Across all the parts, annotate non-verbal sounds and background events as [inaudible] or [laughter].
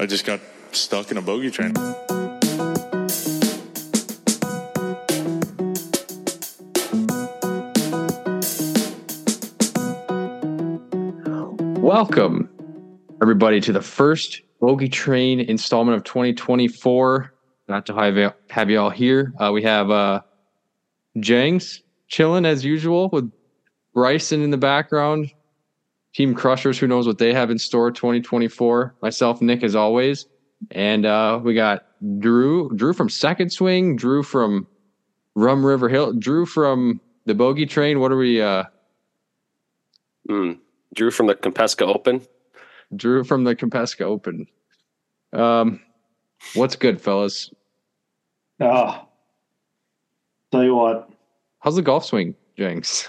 I just got stuck in a bogey train. Welcome, everybody, to the first Bogey Train installment of 2024. Not to have you, have you all here. Uh, we have uh, Jengs chilling as usual with Bryson in the background. Team Crushers, who knows what they have in store 2024. Myself, Nick, as always. And uh, we got Drew, Drew from Second Swing, Drew from Rum River Hill, Drew from the Bogey Train. What are we? Uh, Mm. Drew from the Compesca Open. Drew from the Compesca Open. Um, what's good, fellas? Oh, tell you what, How's the golf swing, Jengs?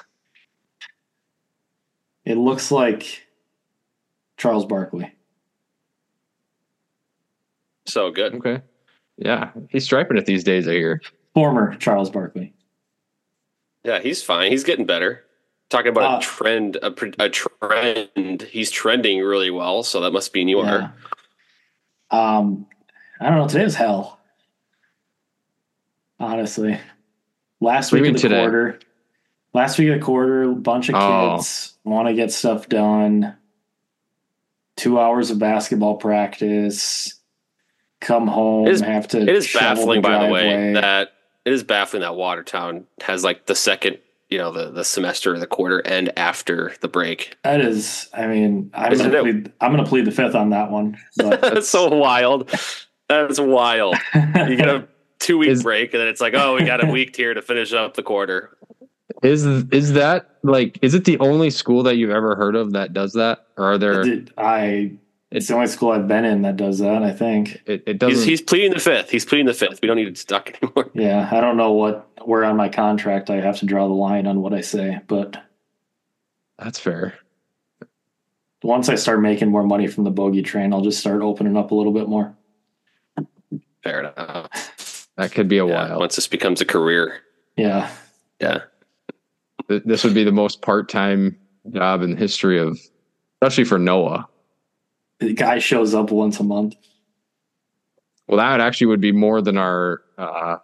It looks like Charles Barkley. So good. Okay. Yeah, he's striping it these days. I hear. Former Charles Barkley. Yeah, he's fine. He's getting better. Talking about Uh, a trend, a, a trend. He's trending really well, so that must be you are. Yeah. Um, I don't know. Today was hell. Honestly, last What week of the today? quarter, last week of the quarter, a bunch of Oh. kids want to get stuff done. Two hours of basketball practice. Come home, It is- have to. It is shovel baffling, by the way, that it is baffling that Watertown has like the second, you know, the the semester, or the quarter end after the break. That is, I mean, I'm Isn't gonna it- plead. I'm gonna plead the fifth on that one. But [laughs] That's so wild. That's wild. You get a [laughs] two week Is- break, and then it's like, oh, we got a week here to finish up the quarter. Is is that like? Is it the only school that you've ever heard of that does that, or are there? Did- I. It's the only school I've been in that does that. I think. It, it doesn't. he's pleading the fifth. He's pleading the fifth. We don't need it stuck [laughs] anymore. Yeah, I don't know what where on my contract I have to draw the line on what I say, but that's fair. once I start making more money from the bogey train, I'll just start opening up a little bit more. Fair enough. That could be a Yeah, while. once this becomes a career. Yeah, Yeah. Th- This would be the most part-time job in the history of, especially for Noah. the guy shows up once a month, Well, that actually would be more than our. Uh,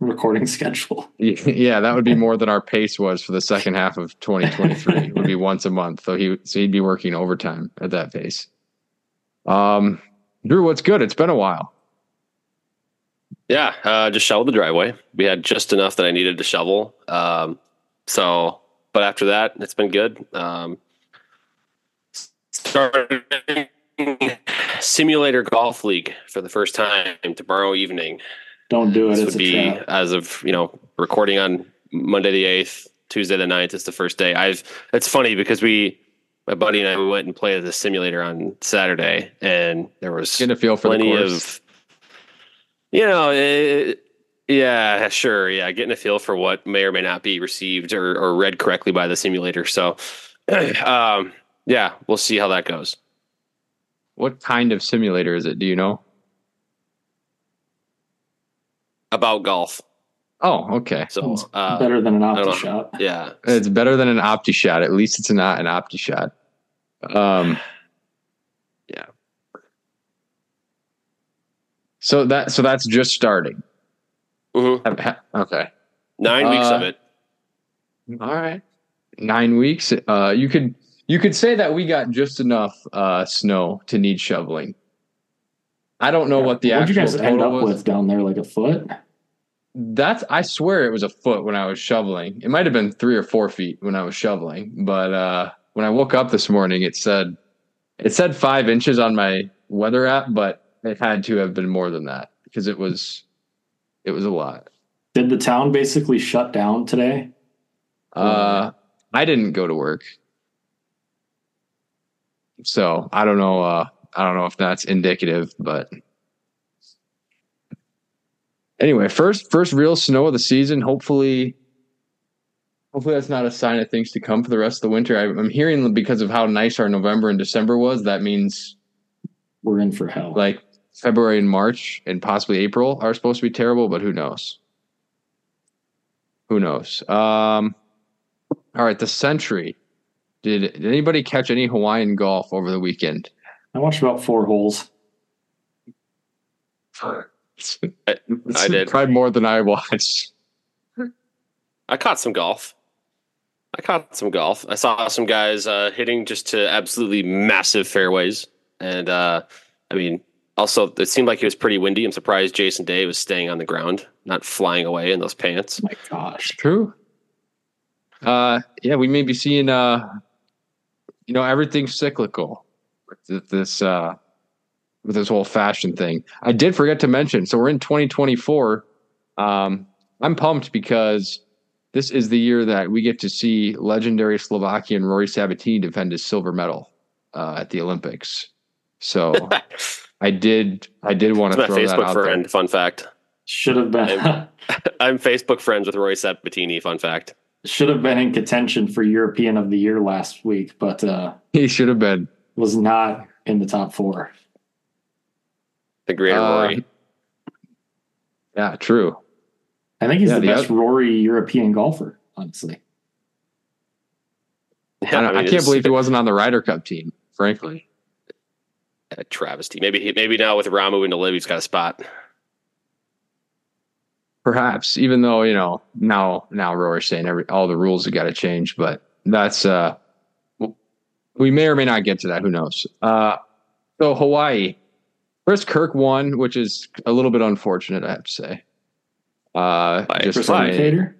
recording [laughs] schedule. [laughs] yeah, that would be more than our pace was for the second half of 2023. it would be [laughs] once a month, so he so he'd be working overtime at that pace. Um, Drew, what's good? It's been a while. Yeah. Uh, just shoveled the driveway. We had just enough that I needed to shovel. Um, so, but after that, it's been good. Um, started simulator golf league for the first time tomorrow evening. Don't do it. This It's would a be trap. as of you know recording on Monday the eighth, Tuesday the 9th is the first day. I've it's funny because we my buddy and I we went and played the simulator on Saturday, and there was Getting a feel for plenty course. of you know it, yeah sure yeah getting a feel for what may or may not be received or, or read correctly by the simulator so [clears throat] um yeah we'll see how that goes What kind of simulator is it? Do you know? about golf Oh, okay. so It's uh better than an OptiShot. yeah It's better than an OptiShot. At least it's not an OptiShot. Um, [sighs] Yeah. So that so that's just starting. Mhm. Ha- Okay. nine weeks of Uh, it All right. Nine weeks. Uh, you could you could say that we got just enough uh, snow to need shoveling. I don't know what the What'd you actual guys end up was. with down there? Like a foot? That's I swear it was a foot when I was shoveling. It might have been three or four feet when I was shoveling, but uh, when I woke up this morning, it said it said five inches on my weather app, but it had to have been more than that because it was it was a lot. Did the town basically shut down today? Uh, I didn't go to work, so I don't know. Uh, I don't know if that's indicative, but anyway, first first real snow of the season. Hopefully, hopefully that's not a sign of things to come for the rest of the winter. I, I'm hearing because of how nice our November and December was. That means We're in for hell. like February and March and possibly April are supposed to be terrible, but who knows? Who knows? Um, all right, the Sentry. Did, did anybody catch any Hawaiian golf over the weekend? I watched about four holes. [laughs] I- I did. Probably more than I watched. I caught some golf. I caught some golf. I saw some guys uh, hitting just to absolutely massive fairways, and uh, I mean, also it seemed like it was pretty windy. I'm surprised Jason Day was staying on the ground, not flying away in those pants. my gosh. True. Uh, yeah, we may be seeing, uh, you know, everything's cyclical with this, uh, with this whole fashion thing. I did forget to mention. So we're in 2024. Um, I'm pumped because this is the year that we get to see legendary Slovakian Rory Sabatini defend his silver medal uh, at the Olympics. So [laughs] I did, I did want to my throw that Facebook out there. friend. Fun fact: Should have been [laughs] I'm Facebook friends with Rory Sabatini. Fun fact. should have been in contention for European of the Year last week, but uh, He should have been. was not in the top four. The greater Uh, Rory. Yeah, true. I think he's Yeah, the the best Rory European golfer, honestly. Yeah, I, don't- mean, I can't it's- believe he wasn't on the Ryder Cup team, frankly. A travesty. Maybe he- maybe now with Rahm moving to LIV, he's got a spot. Perhaps, even though, you know, now now Rory's saying every all the rules have got to change, but that's uh we may or may not get to that. Who knows? Uh so Hawaii. Chris Kirk won, which is a little bit unfortunate, I have to say. Uh By just Chris from a- Indicator?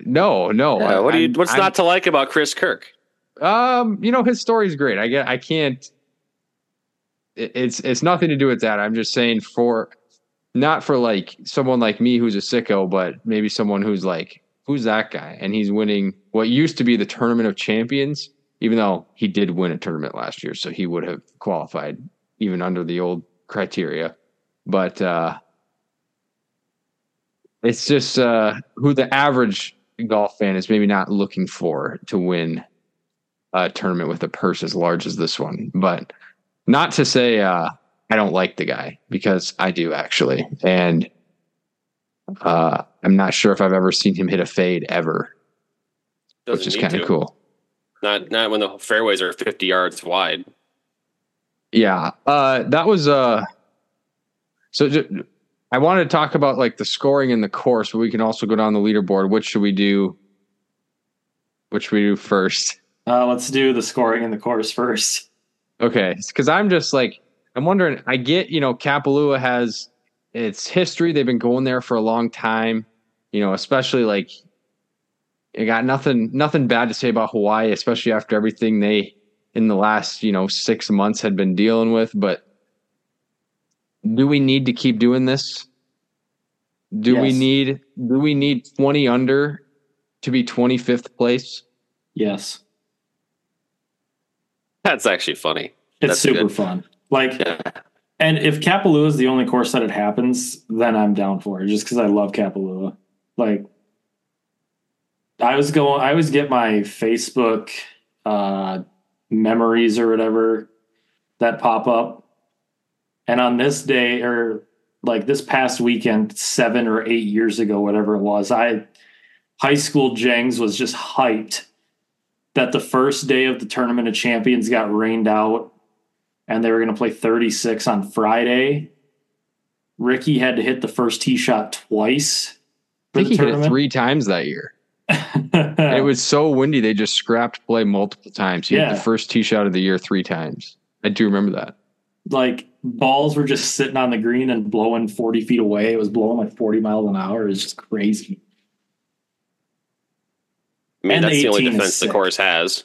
no, no. Yeah, what do you? What's I'm- not to like about Chris Kirk? Um, you know, his story's great. I get I can't it- it's it's nothing to do with that. I'm just saying for not for like someone like me who's a sicko, but maybe someone who's like, who's that guy? And he's winning what used to be the tournament of champions, even though he did win a tournament last year, so he would have qualified even under the old criteria. But uh it's just uh who the average golf fan is maybe not looking for to win a tournament with a purse as large as this one. But not to say uh, I don't like the guy because I do actually, and uh, I'm not sure if I've ever seen him hit a fade ever, Doesn't which is kind of cool. Not not when the fairways are 50 yards wide. Yeah, uh, that was uh, so. Ju- I wanted to talk about like the scoring in the course, but we can also go down the leaderboard. Which should we do? Which should we do first? Uh, let's do the scoring in the course first. Okay, because I'm just like I'm wondering. I get you know Kapalua has its history. They've been going there for a long time. You know, especially like you got nothing nothing bad to say about Hawaii, especially after everything they in the last you know six months had been dealing with. But do we need to keep doing this? Do we need do we need 20 under to be 25th place? Yes. That's actually funny. It's That's super good. fun. Like, Yeah. and if Kapalua is the only course that it happens, then I'm down for it just because I love Kapalua. Like, I was going, I always get my Facebook uh, memories or whatever that pop up. And on this day, or like this past weekend, seven or eight years ago, whatever it was, I, high school Jengs was just hyped that the first day of the tournament of champions got rained out and they were going to play 36 on Friday. Rickie had to hit the first tee shot twice I think the he hit it three times that year. [laughs] It was so windy they just scrapped play multiple times. He hit Yeah. the first tee shot of the year three times. I do remember that. like balls were just sitting on the green and blowing 40 feet away. It was blowing like 40 miles an hour. It was just crazy. I mean, And that's the only 18 is defense the course has.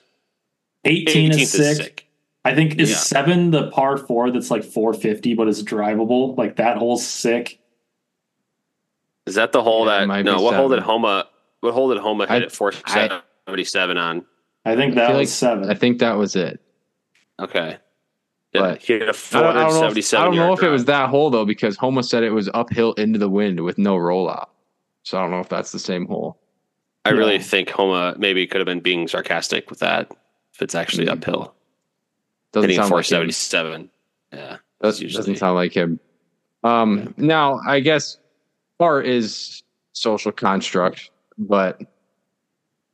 18 18th is sick. I think is Yeah. seven the par four that's like 450, but it's drivable. Like that hole's sick. Is that the hole Yeah, that might no? be What hole did seven. Homa? What hole did Homa hit I- at four seventy seven on? I think that feel was like- seven. I think that was it. Okay. But- he hit a I four don't, I don't know, if, I don't know if it was that hole though, because Homa said it was uphill into the wind with no rollout. So I don't know if that's the same hole. I really Yeah. think Homa maybe could have been being sarcastic with that. If it's actually Mhm. uphill, Doesn't hitting sound four like him. seventy seven. Yeah, That usually- doesn't sound like him. Um, Now, I guess art is social construct, but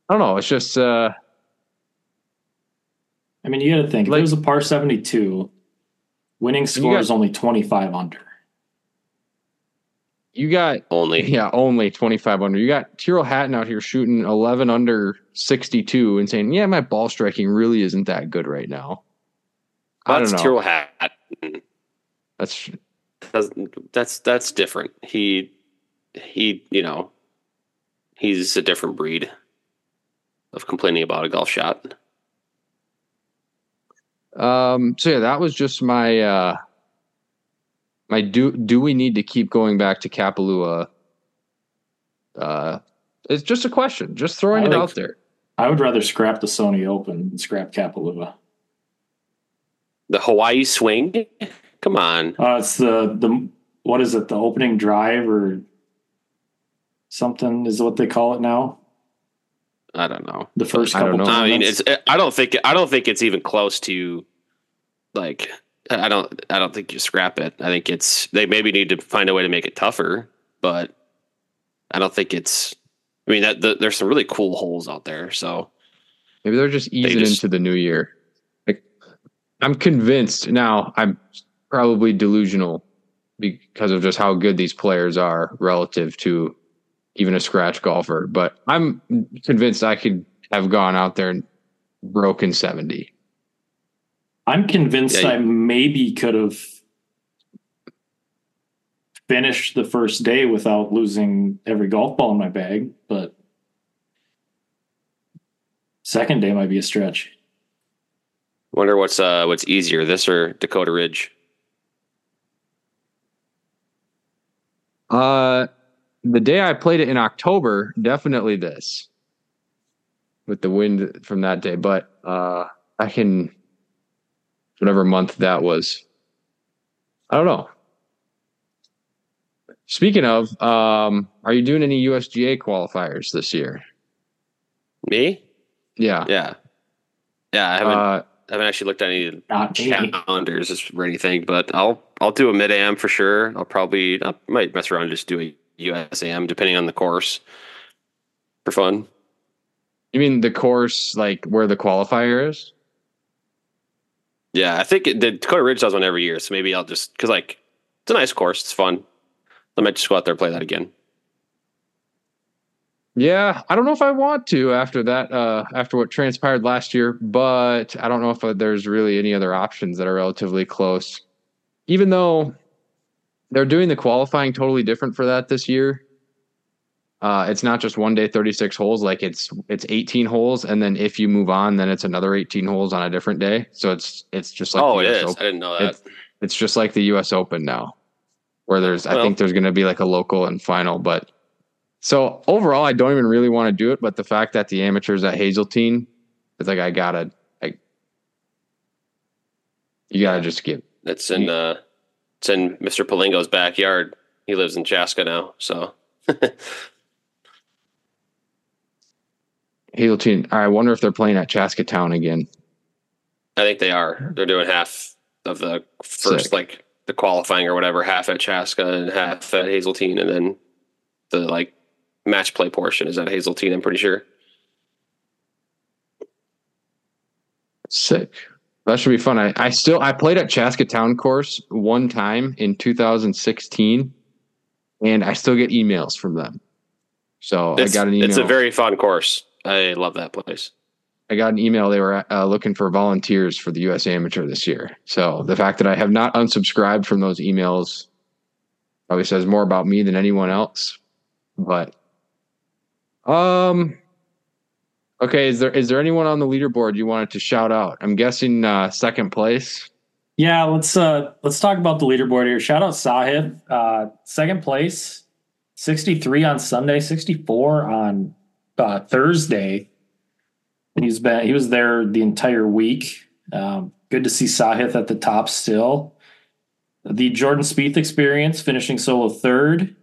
I don't know. It's just uh, I mean, you got to think if it was a par 72, winning score got- is only 25 under. You got only. [laughs] yeah, only 25 under. You got Tyrrell Hatton out here shooting 11 under 62 and saying, "Yeah, my ball striking really isn't that good right now." I That's don't know. Tyrrell Hat. That's That's that's that's different. He he, you know, he's a different breed of complaining about a golf shot. Um, so yeah, that was just my uh my do do we need to keep going back to Kapalua? Uh it's just a question, just throwing I it think- out there. I would rather scrap the Sony Open than scrap Kapalua. The Hawaii swing? Come on. Uh, it's the the what is it? The opening drive or something is what they call it now. I don't know. The first I don't couple. know. I mean, it's. I don't think. I don't think it's even close to, like. I don't. I don't think you scrap it. I think it's. They maybe need to find a way to make it tougher, but I don't think it's. I mean, that the, there's some really cool holes out there. So Maybe they're just easing just- into the new year. Like, I'm convinced now. I'm probably delusional because of just how good these players are relative to even a scratch golfer. But I'm convinced I could have gone out there and broken 70. I'm convinced Yeah, I maybe could have finished the first day without losing every golf ball in my bag, but second day might be a stretch. wonder what's uh what's easier, this or Dakota Ridge. Uh, the day I played it in October, definitely this with the wind from that day. But uh, I can, whatever month that was, I don't know. Speaking of, um, are you doing any USGA qualifiers this year? Me? Yeah. Yeah. Yeah, I haven't Uh, haven't actually looked at any Not calendars or anything, but I'll I'll do a mid am for sure. I'll probably I might mess around and just do a USAM depending on the course for fun. you mean the course, like where the qualifier is? Yeah, I think the Dakota Ridge does one every year, so maybe I'll just because like it's a nice course, it's fun. I might just go out there and play that again. Yeah, I don't know if I want to after that, uh, after what transpired last year, but I don't know if uh, there's really any other options that are relatively close. Even though they're doing the qualifying totally different for that this year. Uh, it's not just one day, 36 holes. Like it's it's 18 holes, and then if you move on, then it's another 18 holes on a different day. So it's it's just like oh, it US is. Open. I didn't know that. It's, it's just like the U.S. Open now, where there's I think there's going to be like a local and final. But so overall, I don't even really want to do it. But the fact that the amateurs at Hazeltine, it's like I gotta, I, you gotta just give. It's in uh, it's in Mr. Palingo's backyard. He lives in Chaska now, so [laughs] Hazeltine. I wonder if they're playing at Chaska Town again. I think they are. They're doing half of the first Sick. like the qualifying or whatever, half at Chaska and half at Hazeltine, and then the like match play portion is at Hazeltine. I'm pretty sure. Sick. That should be fun. I, I still I played at Chaska Town course one time in 2016, and I still get emails from them. So It's, I got an email. it's a very fun course. I love that place. I got an email. They were uh, looking for volunteers for the U.S. Amateur this year. So the fact that I have not unsubscribed from those emails probably says more about me than anyone else. But, um, okay. Is there is there anyone on the leaderboard you wanted to shout out? I'm guessing uh, second place. Yeah, let's uh let's talk about the leaderboard here. Shout out Sahith, uh, second place, sixty three on Sunday, sixty four on uh, Thursday. He's been he was there the entire week. Um, good to see Sahith at the top still. The Jordan Spieth experience finishing solo third.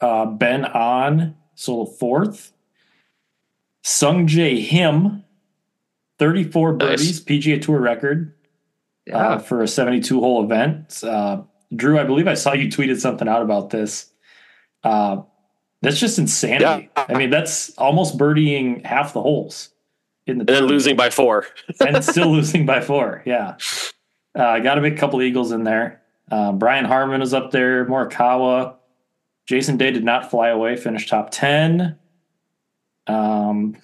Uh, Ben An solo fourth. Sungjae Im, 34 Nice. birdies, PGA Tour record uh, for a 72 hole event. Uh, Drew, I believe I saw you tweeted something out about this. Uh, that's just insanity. Yeah. I mean, that's almost birdieing half the holes in the And then losing by four. [laughs] and still losing by four. Yeah. Uh, got to make a couple eagles in there. Uh, Brian Harman is up there. Morikawa. Jason Day did not fly away. Finished top ten. Um,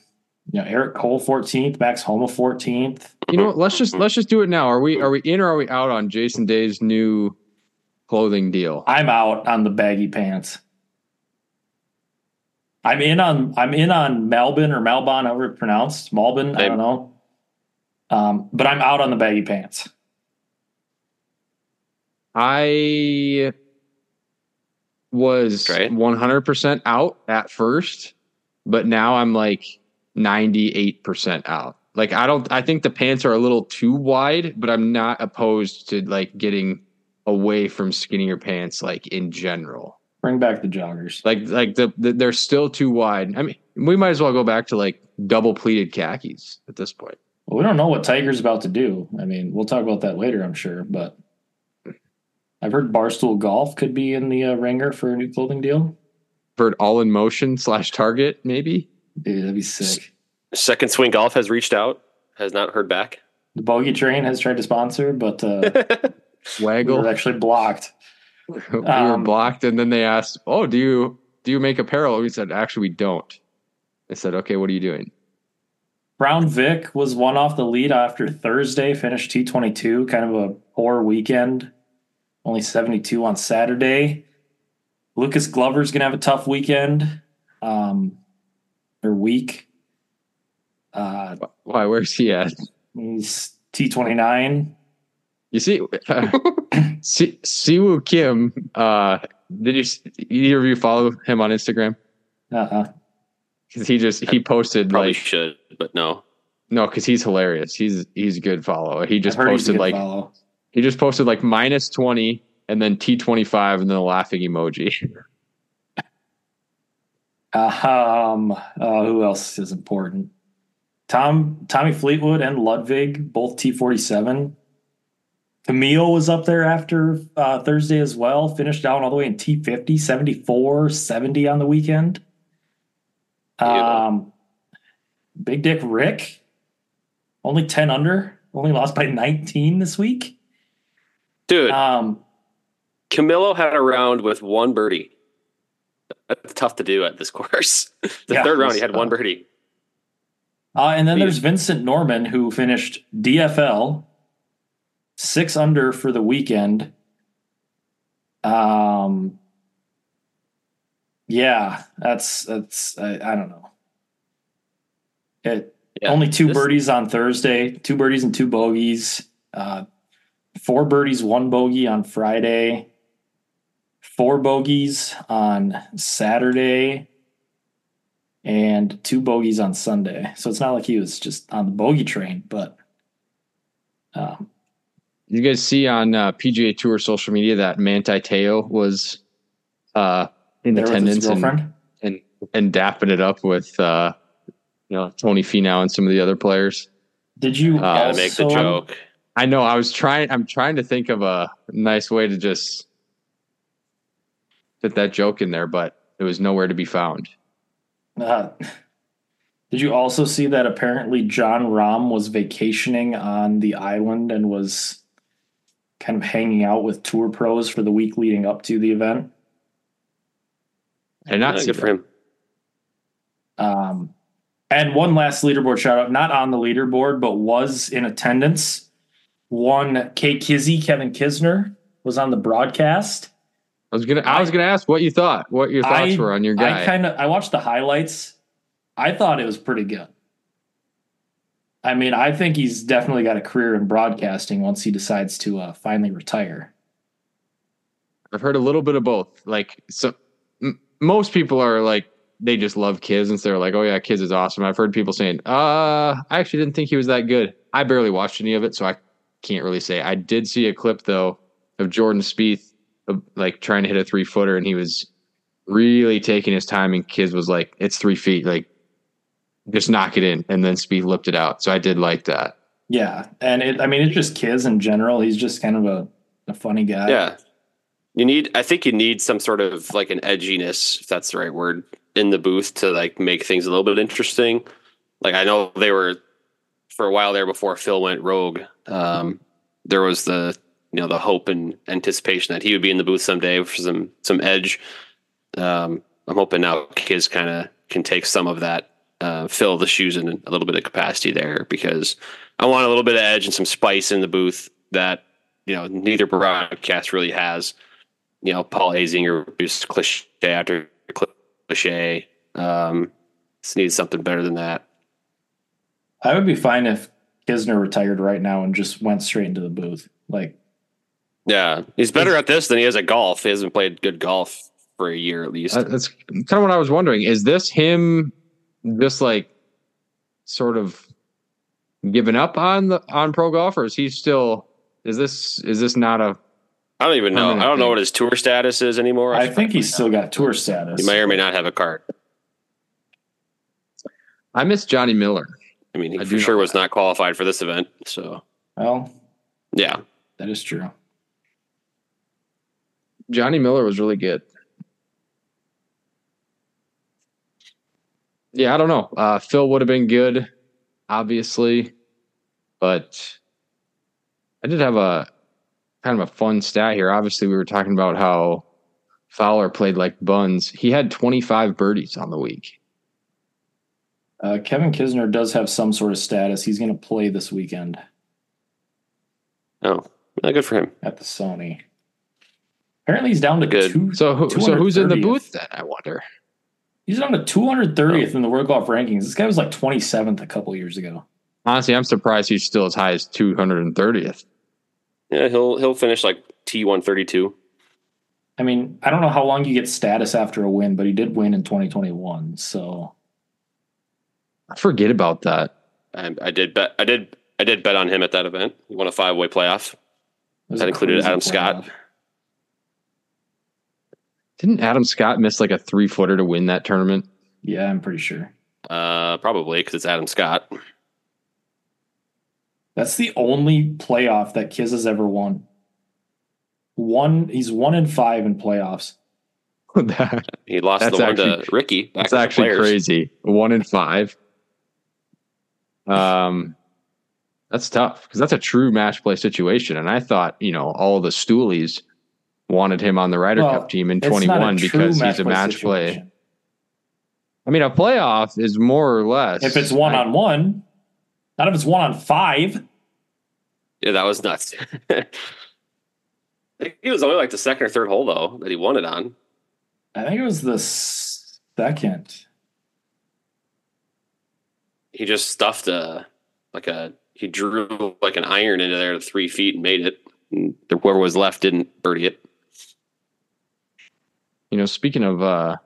you know, Eric Cole 14th, Max Homa 14th. You know what? Let's just let's just do it now. Are we are we in or are we out on Jason Day's new clothing deal? I'm out on the baggy pants. I'm in on I'm in on Melbourne or Melbourne, however it's pronounced. Malbon, I don't know. Um, but I'm out on the baggy pants. I was Great. 100% out at first, but now I'm like 98% out. Like I don't I think the pants are a little too wide, but I'm not opposed to like getting away from skinnier pants like in general. Bring back the joggers. Like like the, the they're still too wide. I mean, we might as well go back to like double pleated khakis at this point. Well, we don't know what Tiger's about to do. I mean, we'll talk about that later, I'm sure. But I've heard Barstool Golf could be in the uh, ringer for a new clothing deal. Heard all in motion slash target, maybe. Dude, that'd be sick. Second Swing Golf has reached out, has not heard back. The Bogey Train has tried to sponsor, but uh, [laughs] we Waggle. were actually blocked. [laughs] we were Um, blocked and then they asked oh do you do you make apparel we said actually we don't They said okay what are you doing Brown Vic was one off the lead after Thursday, finished T22, kind of a poor weekend. Only 72 on Saturday. Lucas Glover's going to have a tough weekend um, or week. Uh, why where's he at he's T29. You see [coughs] Si- siwoo kim uh did you s- either of you follow him on instagram Uh-uh. because he just he posted Probably like should, but no. no because he's hilarious he's he's a good follow he just I've heard he's a posted like follow. he just posted like minus 20 and then t25 and then a laughing emoji [laughs] Um, uh, who else is important? Tom Tommy Fleetwood and Ludvig, both T forty seven. Camilo was up there after uh, Thursday as well. Finished down all the way in T 50, 74, 70 on the weekend. Yeah. Um, Big Dick Rick, only ten under, only lost by nineteen this week. Dude, Um, Camilo had a round with one birdie. That's tough to do at this course. [laughs] the Yeah, third round, he had one birdie. Uh, and then Yeah. there's Vincent Norrman, who finished DFL six under for the weekend. Um, yeah, that's that's I, I don't know. It Yeah, only two this- birdies on Thursday, two birdies and two bogeys. Uh, four birdies, one bogey on Friday. Four bogeys on Saturday and two bogeys on Sunday. So it's not like he was just on the bogey train, but um, you guys see on uh, pga tour social media that manti teo was uh in there attendance and and and dapping it up with uh you know Tony Finau and some of the other players. Did you Uh, Gotta also, make the joke. I know I was trying I'm trying to think of a nice way to just fit that joke in there, but it was nowhere to be found. Uh, did you also see that apparently Jon Rahm was vacationing on the island and was kind of hanging out with tour pros for the week leading up to the event? I did not see good for him. Um, and one last leaderboard shout out, not on the leaderboard, but was in attendance. One Kay Kizzy, Kevin Kisner, was on the broadcast. I was gonna I was gonna ask what you thought, what your thoughts I- were on your guy. I kind of I watched the highlights. I thought it was pretty good. I mean, I think he's definitely got a career in broadcasting once he decides to uh, finally retire. I've heard a little bit of both. Like so, m- most people are like they just love Kiz, and so they're like, oh yeah, Kiz is awesome. I've heard people saying, uh, I actually didn't think he was that good. I barely watched any of it, so I can't really say. I did see a clip though of Jordan Spieth uh, like trying to hit a three footer, and he was really taking his time. And Kiz was like, it's three feet, like just knock it in, and then Spieth lipped it out. So I did like that. Yeah, and it, I mean, it's just Kiz in general. He's just kind of a, a funny guy. Yeah. You need I think you need some sort of like an edginess, if that's the right word, in the booth to like make things a little bit interesting. Like I know they were for a while there before Phil went rogue. Um there was the you know the hope and anticipation that he would be in the booth someday for some some edge. Um, I'm hoping now Kiz kind of can take some of that, uh, fill the shoes in a little bit of capacity there because I want a little bit of edge and some spice in the booth that you know neither broadcast really has. You know, Paul Azinger just cliche after cliche. Um, this needs something better than that. I would be fine if Kisner retired right now and just went straight into the booth. Like, Yeah, he's better at this than he is at golf. He hasn't played good golf for a year at least. Uh, That's kind of what I was wondering. Is this him just like sort of giving up on the on pro golf, or is he still? Is this is this not a? I don't even know. I don't know what his tour status is anymore. I think he's still got tour status. He may or may not have a card. I miss Johnny Miller. I mean, he I for sure was that. not qualified for this event. So Well, yeah, that is true. Johnny Miller was really good. Yeah, I don't know. Uh, Phil would have been good, obviously, but I did have a kind of a fun stat here. Obviously, we were talking about how Fowler played like buns. He had 25 birdies on the week. Uh, Kevin Kisner does have some sort of status. He's going to play this weekend oh, well, good for him. at the Sony. Apparently, he's down to Good. two. So, who, so who's in the booth then? I wonder. He's down to 230th in the World Golf rankings. This guy was like 27th a couple years ago. Honestly, I'm surprised he's still as high as 230th. Yeah, he'll he'll finish like T one thirty two. I mean, I don't know how long you get status after a win, but he did win in 2021. So I forget about that. I, I did bet. I did. I did bet on him at that event. He won a five way playoff. was That included crazy Adam Scott. Playoff. Didn't Adam Scott miss like a three footer to win that tournament? Yeah, I'm pretty sure. Uh, probably because it's Adam Scott. That's the only playoff that Kiz has ever won. One, he's one in five in playoffs. [laughs] that, He lost That's the one to Rickie. Back that's actually players. crazy. One in five. Um, that's tough because that's a true match play situation. And I thought, you know, all the Stoolies wanted him on the Ryder Well, Cup team in It's not a 21 because he's a match play. situation. I mean, a playoff is more or less. If it's one on one, not if it's one on five. Yeah, that was nuts. [laughs] I think he was only like the second or third hole though that he won it on. I think it was the second. He just stuffed a like a he drew like an iron into there to three feet and made it. And whoever was left didn't birdie it. You know, speaking of uh,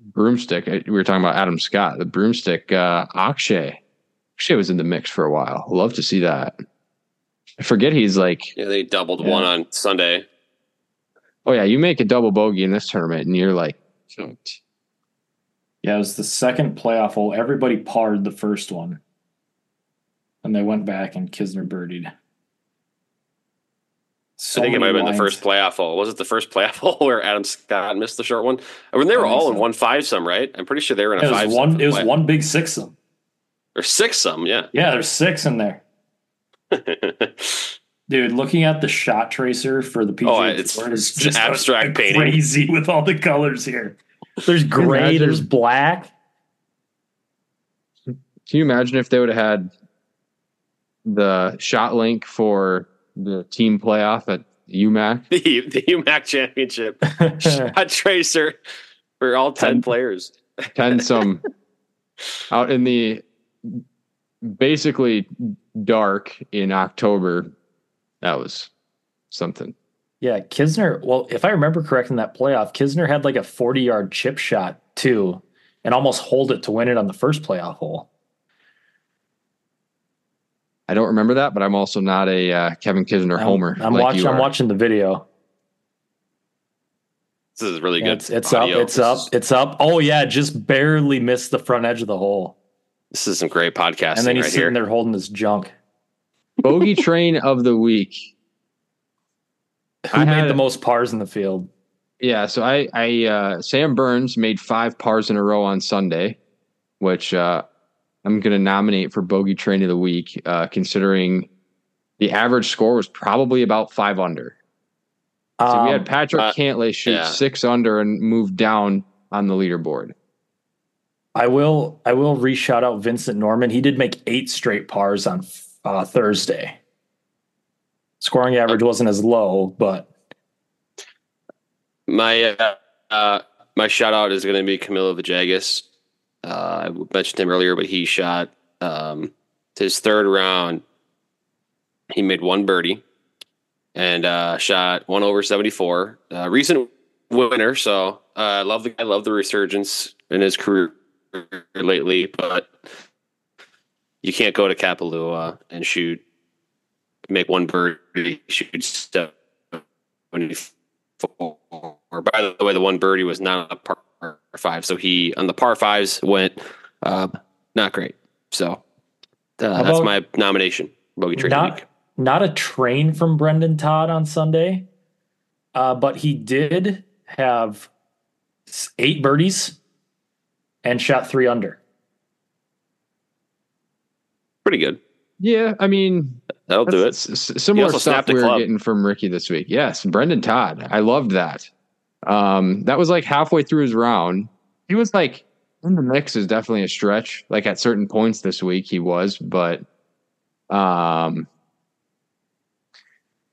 broomstick, uh, we were talking about Adam Scott. The broomstick, uh, Akshay. Akshay was in the mix for a while. Love to see that. I forget he's like, Yeah, they doubled Yeah. one on Sunday. oh yeah, you make a double bogey in this tournament, and you're like, "Shoot." Yeah, it was the second playoff hole. Everybody parred the first one. And they went back and Kisner birdied. So I think it might have many been the first playoff hole. Was it the first [laughs] playoff hole where Adam Scott missed the short one? I mean, they were I think all in one five some, right? I'm pretty sure they were in a It five was one. It was one big six some. or six some. Yeah. Yeah, there's six in there, [laughs] dude. Looking at the shot tracer for the PGA Oh, it's- Tour is it's just abstract painting. crazy with all the colors here. There's gray. There's black. Can you imagine if they would have had the shot link for the team playoff at UMac? [laughs] the the UMAC championship [laughs] shot tracer for all ten players. Ten [laughs] some out in the basically dark in October. That was something. Yeah, Kisner. Well, if I remember correct in that playoff, Kisner had like a 40 yard chip shot too, and almost hold it to win it on the first playoff hole. I don't remember that, but I'm also not a uh, Kevin Kisner I'm- homer. I'm, like watching. I'm watching the video. This is really good. It's, it's up. It's This up. is- It's up. Oh yeah, just barely missed the front edge of the hole, This is some great podcasting and then he's right sitting here. there holding his junk. Bogey [laughs] train of the week. Who I made had- the most pars in the field? Yeah, so I, I, uh, Sam Burns made five pars in a row on Sunday, which uh, I'm going to nominate for bogey train of the week, uh, considering the average score was probably about five under. So we Um, had Patrick uh, Cantlay shoot yeah. six under and move down on the leaderboard. I will I will re shout out Vincent Norrman. He did make eight straight pars on uh, Thursday. Scoring average wasn't as low, but My uh, uh, my shout out is going to be Camilo Villegas. Uh, I mentioned him earlier, but he shot um, his third round. He made one birdie and uh, shot one over seventy four. Uh, recent winner, so uh, I love the I love the resurgence in his career lately. But you can't go to Kapalua and shoot make one birdie, shoot seventy four. By the way, the one birdie was not a par five, so he on the par fives went uh, not great. So uh, that's my nomination. Bogey trade not week. not a train from Brendon Todd on Sunday. Uh, but he did have eight birdies and shot three under. Pretty good. Yeah, I mean, That'll do it. that's s- s- similar stuff we were club. getting from Rickie this week. Yes, Brendon Todd. I loved that. Um, that was like halfway through his round. He was like in the mix is definitely a stretch. Like at certain points this week he was, but um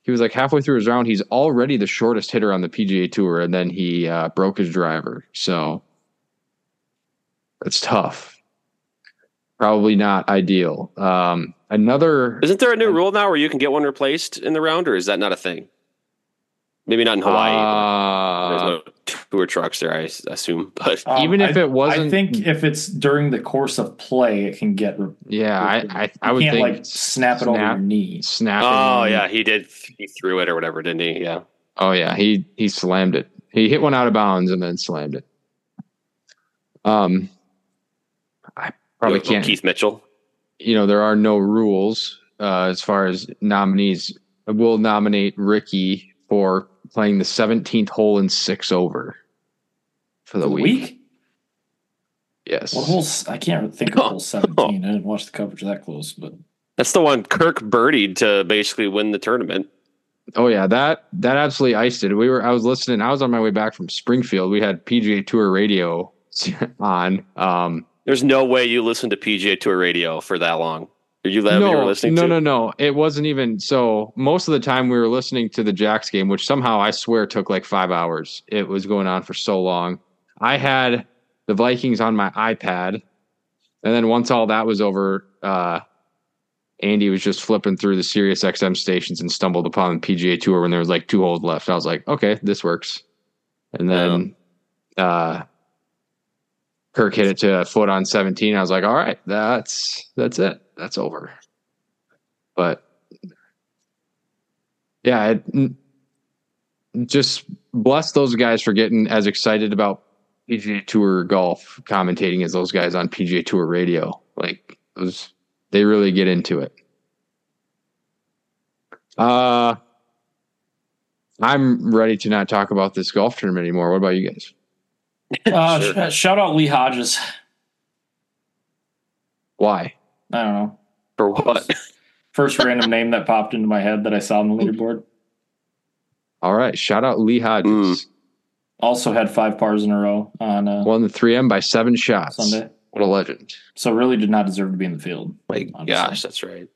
he was like halfway through his round. He's already the shortest hitter on the PGA tour, and then he uh, broke his driver. So it's tough. Probably not ideal. Um, another Isn't there a new rule now where you can get one replaced in the round, or is that not a thing? Maybe not in Hawaii. but there's Uh, no tour trucks there, I assume. [laughs] But Um, Even if I- it wasn't- I think if it's during the course of play, it can get. yeah, I I, I you would can't think like snap it over your knee. snapping. oh yeah, he did. He threw it or whatever, didn't he? Yeah. Oh yeah, he he slammed it. He hit one out of bounds and then slammed it. Um, I probably can't. Keith Mitchell. You know, there are no rules uh, as far as nominees. We'll nominate Rickie for playing the 17th hole in six over for the, For the week. week? Yes. What whole? s- I can't think of [laughs] hole seventeen. I didn't watch the coverage that close, but That's the one Kirk birdied to basically win the tournament. Oh yeah, that that absolutely iced it. We were I was listening. I was on my way back from Springfield. We had PGA Tour radio [laughs] on. Um, There's no way you listen to PGA Tour radio for that long. Did you let you were no, listening no, to? no, no. It wasn't even so. Most of the time, we were listening to the Jacks game, which somehow I swear took like five hours. It was going on for so long. I had the Vikings on my iPad, and then once all that was over, uh, Andy was just flipping through the Sirius XM stations and stumbled upon the PGA Tour when there was like two holes left. I was like, okay, this works. And then uh, Kirk hit it to a foot on 17. I was like, all right, that's that's it. That's over. But yeah, it, just bless those guys for getting as excited about PGA Tour golf commentating as those guys on PGA Tour radio. Like those, they really get into it. Uh, I'm ready to not talk about this golf tournament anymore. What about you guys? uh, Sure. sh- shout out Lee Hodges. Why? I don't know. For what? [laughs] First random name that popped into my head that I saw on the leaderboard. All right, shout out Lee Hodges. Also had five pars in a row on uh, Won the 3M by seven shots. Sunday. What a legend. So really did not deserve to be in the field. My Honestly. gosh, that's right.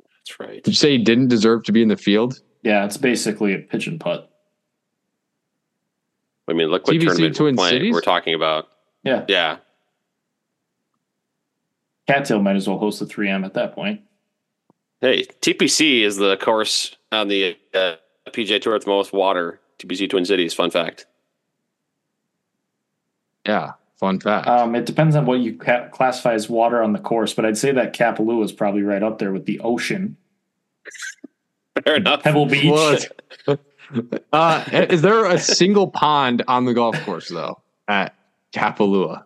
That's right. Did you say he didn't deserve to be in the field? Yeah, it's basically a pitch and putt. I mean, look what TPC tournament we're, playing, Cities? we're talking about. Yeah. Yeah. Cattail might as well host the 3M at that point. Hey, TPC is the course on the uh, PGA Tour with the most water. TPC Twin Cities. Fun fact. Yeah, fun fact. Um, it depends on what you ca- classify as water on the course, but I'd say that Kapalua is probably right up there with the ocean. Fair enough. Pebble Beach. Uh, is there a single pond on the golf course though at Kapalua?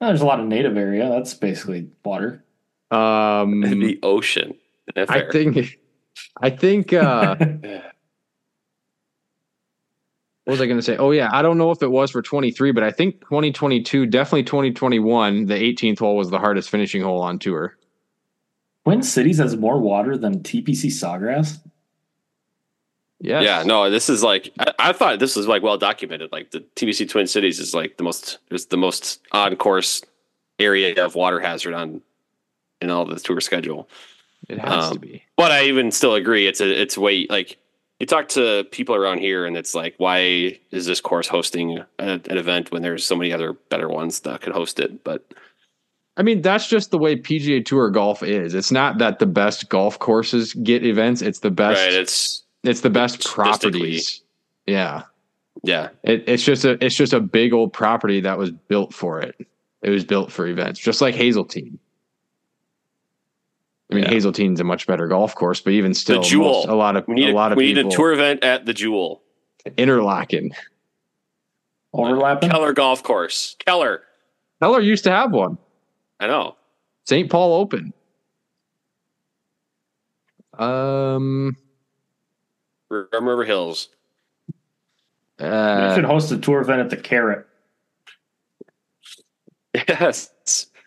There's a lot of native area. That's basically water. Um, the ocean. Yeah, I think, I think. Uh, [laughs] [laughs] what was I going to say? Oh yeah, I don't know if it was for 23, but I think 2022, definitely 2021. The 18th hole was the hardest finishing hole on tour. Twin Cities has more water than TPC Sawgrass. Yes. Yeah, no, this is like I, I thought this was like well documented. Like the TPC Twin Cities is like the most is the most on course area of water hazard on in all the tour schedule. It has to Um, be. But I even still agree it's a it's way like you talk to people around here and it's like why is this course hosting a, an event when there's so many other better ones that could host it? But I mean, that's just the way PGA Tour golf is. It's not that the best golf courses get events. It's the best. right, it's it's the best statistically- properties. Yeah. yeah, It, it's just a it's just a big old property that was built for it. It was built for events, just like Hazeltine. I mean, Yeah. Hazeltine's a much better golf course, but even still, Jewel. most- a lot of we need a lot of we need a tour event at the Jewel Interlachen, Overlapping. Keller Golf Course. Keller, Keller used to have one. I know. St. Paul Open. Um. Rum River Hills. we Uh, should host a tour event at the Carrot. Yes.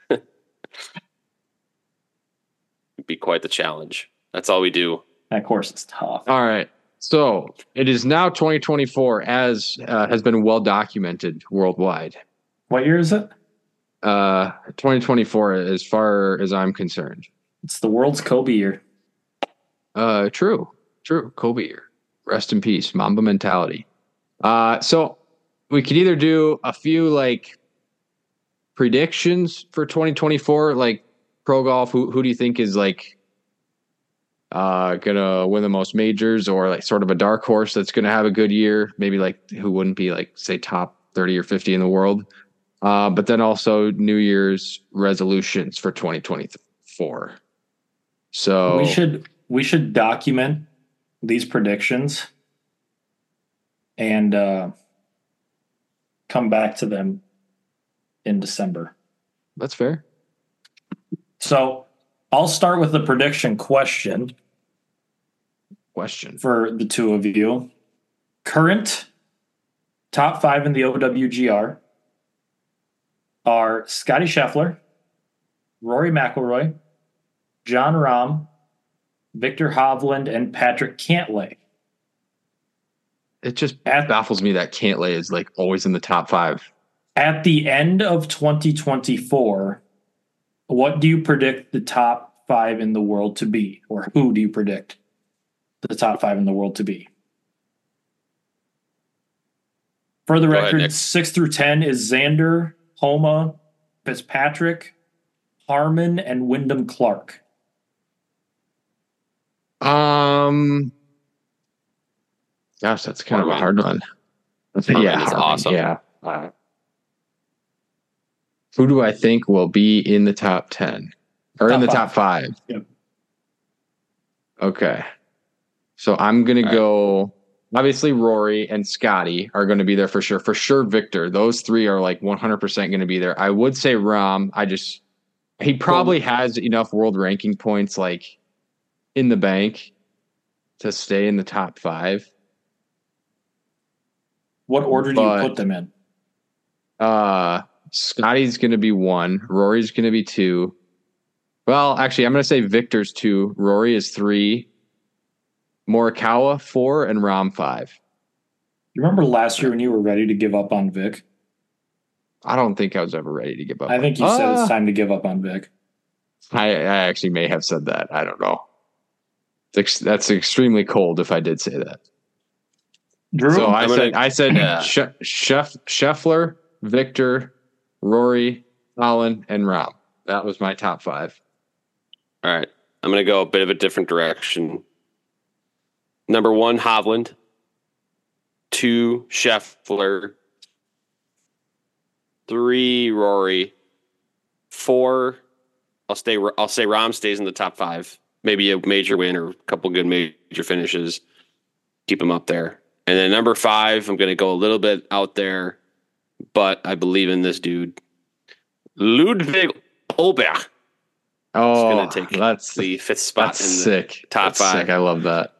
It'd [laughs] be quite the challenge. That's all we do. That course is tough. All right. So it is now 2024, as uh, has been well documented worldwide. What year is it? Uh, 2024, as far as I'm concerned. It's the world's Kobe year. Uh, true, true. Kobe year. Rest in peace. Mamba mentality. Uh, so we could either do a few like predictions for 2024, like pro golf. Who who do you think is like uh gonna win the most majors, or like sort of a dark horse that's gonna have a good year? Maybe like who wouldn't be like say top 30 or 50 in the world. Uh, but then also New Year's resolutions for 2024. So We should we should document these predictions and uh, come back to them in December. that's fair. So I'll start with the prediction question Question. for the two of you. Current top five in the OWGR are Scotty Scheffler, Rory McIlroy, Jon Rahm, Viktor Hovland, and Patrick Cantlay. It just At, baffles me that Cantlay is like always in the top five. at the end of 2024, what do you predict the top five in the world to be? Or who do you predict the top five in the world to be? For the Go record, Nick. six through 10 is Xander, Homa, Fitzpatrick, Harman, and Wyndham Clark. Um, gosh, that's kind of a hard one. Harman yeah, is Harman, awesome. Yeah. Uh, who do I think will be in the top ten or in the five. top five? Yep. Okay, so I'm gonna All right. go. Obviously, Rory and Scotty are going to be there for sure. For sure, Viktor. Those three are like 100% going to be there. I would say Rahm. I just he probably has enough world ranking points like in the bank to stay in the top five. What order do But- you put them in? Uh, Scotty's going to be one. Rory's going to be two. Well, actually, I'm going to say Viktor's two. Rory is three. Morikawa four and Rahm five. You remember last year when you were ready to give up on Vic? I don't think I was ever ready to give up. I think you said Ah. it's time to give up on Vic. I, I actually may have said that. I don't know. It's- That's extremely cold if I did say that. Drew, So I I'm said gonna- I said uh, [clears throat] Yeah. Chef Scheffler, Viktor, Rory, Collin, and Rahm. That was my top five. All right. I'm going to go a bit of a different direction. Number one, Hovland. Two, Scheffler. Three, Rory. Four, I'll stay. I'll say Rahm stays in the top five. Maybe a major win or a couple good major finishes. Keep him up there. And then number five, I'm going to go a little bit out there, but I believe in this dude, Ludvig Olberg. Oh, gonna take that's the fifth spot that's in the sick. top That's five. Sick. I love that.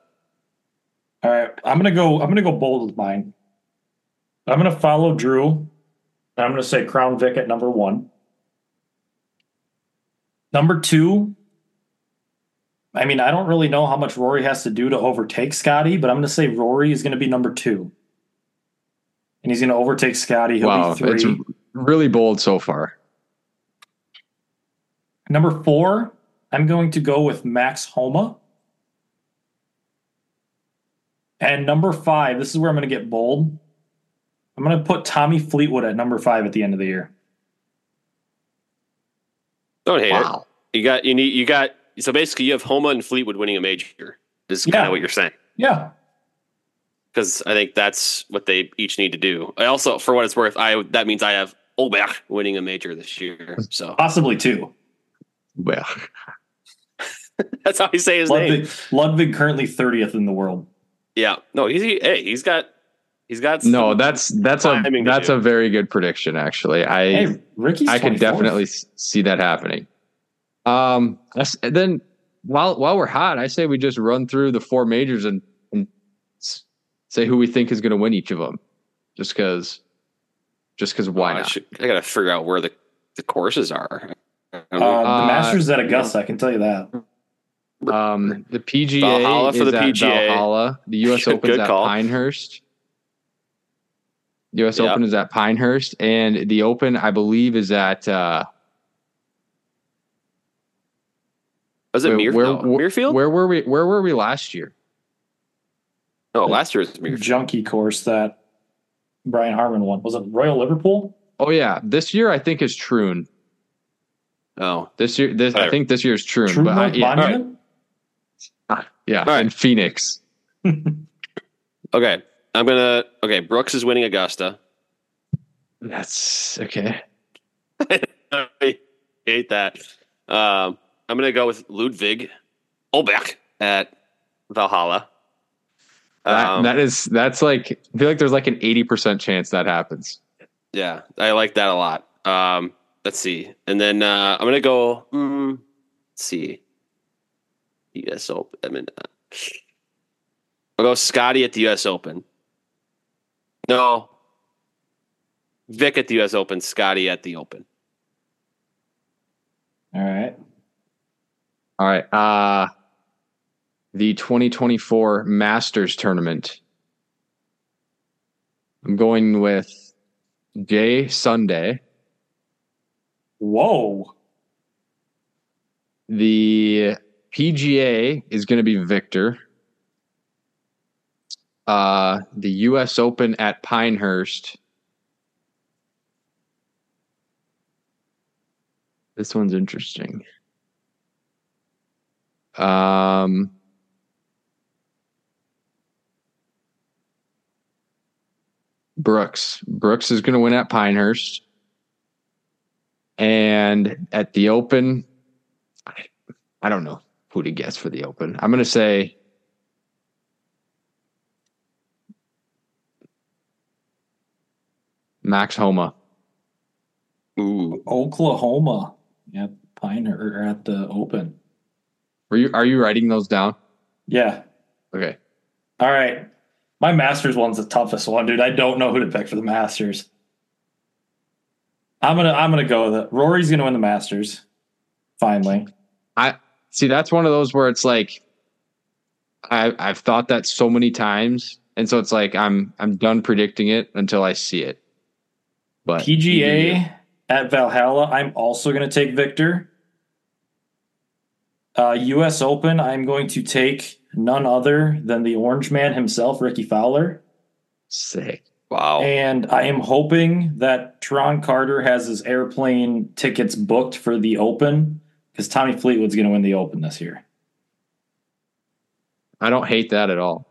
All right, I'm gonna go. I'm gonna go bold with mine. I'm gonna follow Drew. I'm gonna say Crown Vic at number one. Number two, I mean, I don't really know how much Rory has to do to overtake Scotty, but I'm going to say Rory is going to be number two. And he's going to overtake Scotty. He'll wow, be it's really bold so far. Number four, I'm going to go with Max Homa. And number five, this is where I'm going to get bold. I'm going to put Tommy Fleetwood at number five at the end of the year. Don't hate it. Wow. You got you need you got so basically you have Homa and Fleetwood winning a major. This is kind of what you're saying. Yeah. Because I think that's what they each need to do. I also, for what it's worth, I that means I have Olbach winning a major this year. So Possibly two. Well, [laughs] that's how you say his name. Ludvig, Ludvig currently 30th in the world. Yeah. No, he's he, hey, he's got he's got no, that's that's a that's do. a very good prediction. Actually, I Hey, Rickie's I could 24th. definitely see that happening. Um, that's- and then while while we're hot, I say we just run through the four majors and, and say who we think is going to win each of them, just because, just because why I, not? should, I gotta figure out where the, the courses are. Uh, know. the Uh, Masters at Augusta, I can tell you that. Um, the PGA Valhalla for is the at PGA. Valhalla. The U.S. [laughs] Open is at call. Pinehurst. U.S. Yeah. Open is at Pinehurst, and the Open, I believe, is at uh, Was it where- Muir, where- no, where- Muirfield? Where were we? Where were we last year? no, last year was Muirfield. Junkie course that Brian Harman won. Was it Royal Liverpool? Oh yeah, this year I think is Troon. Oh, This year, this I Whatever. think this year is Troon. True but I, North yeah, Monument? yeah, All right. in Phoenix. okay. I'm gonna. Okay, Brooks is winning Augusta. That's okay. [laughs] I hate that. Um, I'm gonna go with Ludvig Olbeck at Valhalla. That, Um, that is that's like I feel like there's like an eighty percent chance that happens. Yeah, I like that a lot. Um, let's see, and then uh, I'm gonna go. Mm, let's see, U.S. Open. I mean, uh, I'll go Scotty at the U.S. Open. No, Vic at the U.S. Open. Scotty at the Open. All right. All right. Uh the 2024 Masters tournament. I'm going with Jay Sunday. Whoa. The PGA is going to be Viktor. Uh, the U.S. Open at Pinehurst. This one's interesting. Um, Brooks. Brooks is going to win at Pinehurst. And at the Open, I, I don't know who to guess for the Open. I'm going to say Max Homa. Ooh, Oklahoma at Pine or at the Open. Are you are you writing those down? Yeah. Okay. All right. My Masters one's the toughest one, dude. I don't know who to pick for the Masters. I'm gonna I'm gonna go with it. Rory's gonna win the Masters. Finally. I see, that's one of those where it's like I I've thought that so many times, and so it's like I'm I'm done predicting it until I see it. But PGA at Valhalla. I'm also gonna take Viktor. Uh, U.S. Open. I'm going to take none other than the Orange Man himself, Rickie Fowler. sick. wow. And I am hoping that Tron Carter has his airplane tickets booked for the Open because Tommy Fleetwood's going to win the Open this year. I don't hate that at all.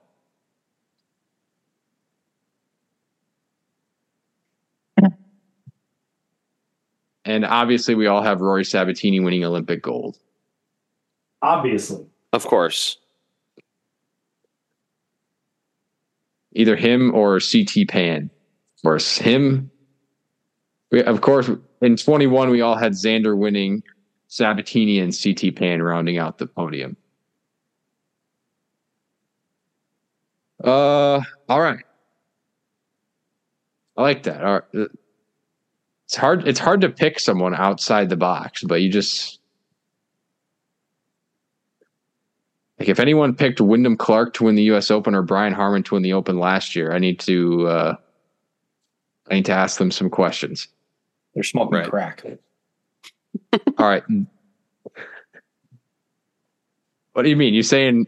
And obviously, we all have Rory Sabatini winning Olympic gold. Obviously. Of course. Either him or CT Pan. Course, him. We, of course, in 21, we all had Xander winning, Sabatini and CT Pan rounding out the podium. Uh, all right. I like that. All right. It's hard. It's hard to pick someone outside the box, but you just like if anyone picked Wyndham Clark to win the U.S. Open or Brian Harman to win the Open last year, I need to uh, I need to ask them some questions. They're smoking Right. crack. All right. What do you mean? You saying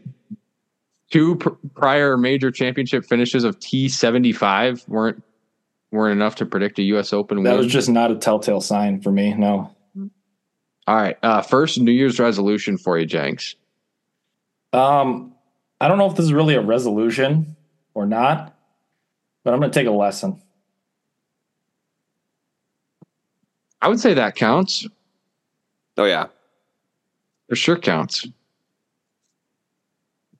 two pr- prior major championship finishes of T seventy five weren't weren't enough to predict a U.S. Open win? That win? was just not a telltale sign for me. No. All right. Uh, first New Year's resolution for you, Jengs. Um, I don't know if this is really a resolution or not, but I'm going to take a lesson. I would say that counts. Oh yeah. For sure counts.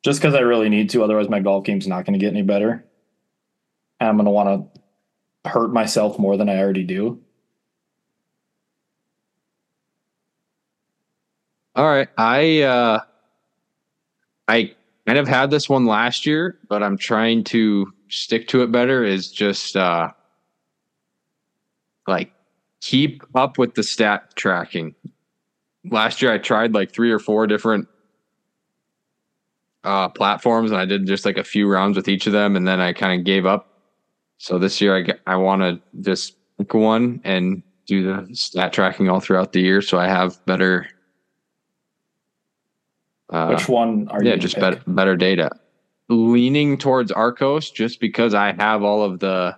Just because I really need to, otherwise my golf game's not going to get any better. And I'm going to want to hurt myself more than I already do. All right. I uh I kind of had this one last year, but I'm trying to stick to it better is just uh like keep up with the stat tracking. Last year I tried like three or four different uh platforms and I did just like a few rounds with each of them and then I kind of gave up. So this year I I want to just pick one and do the stat tracking all throughout the year so I have better uh, Which one are you? yeah, just pick? better better data. Leaning towards Arccos just because I have all of the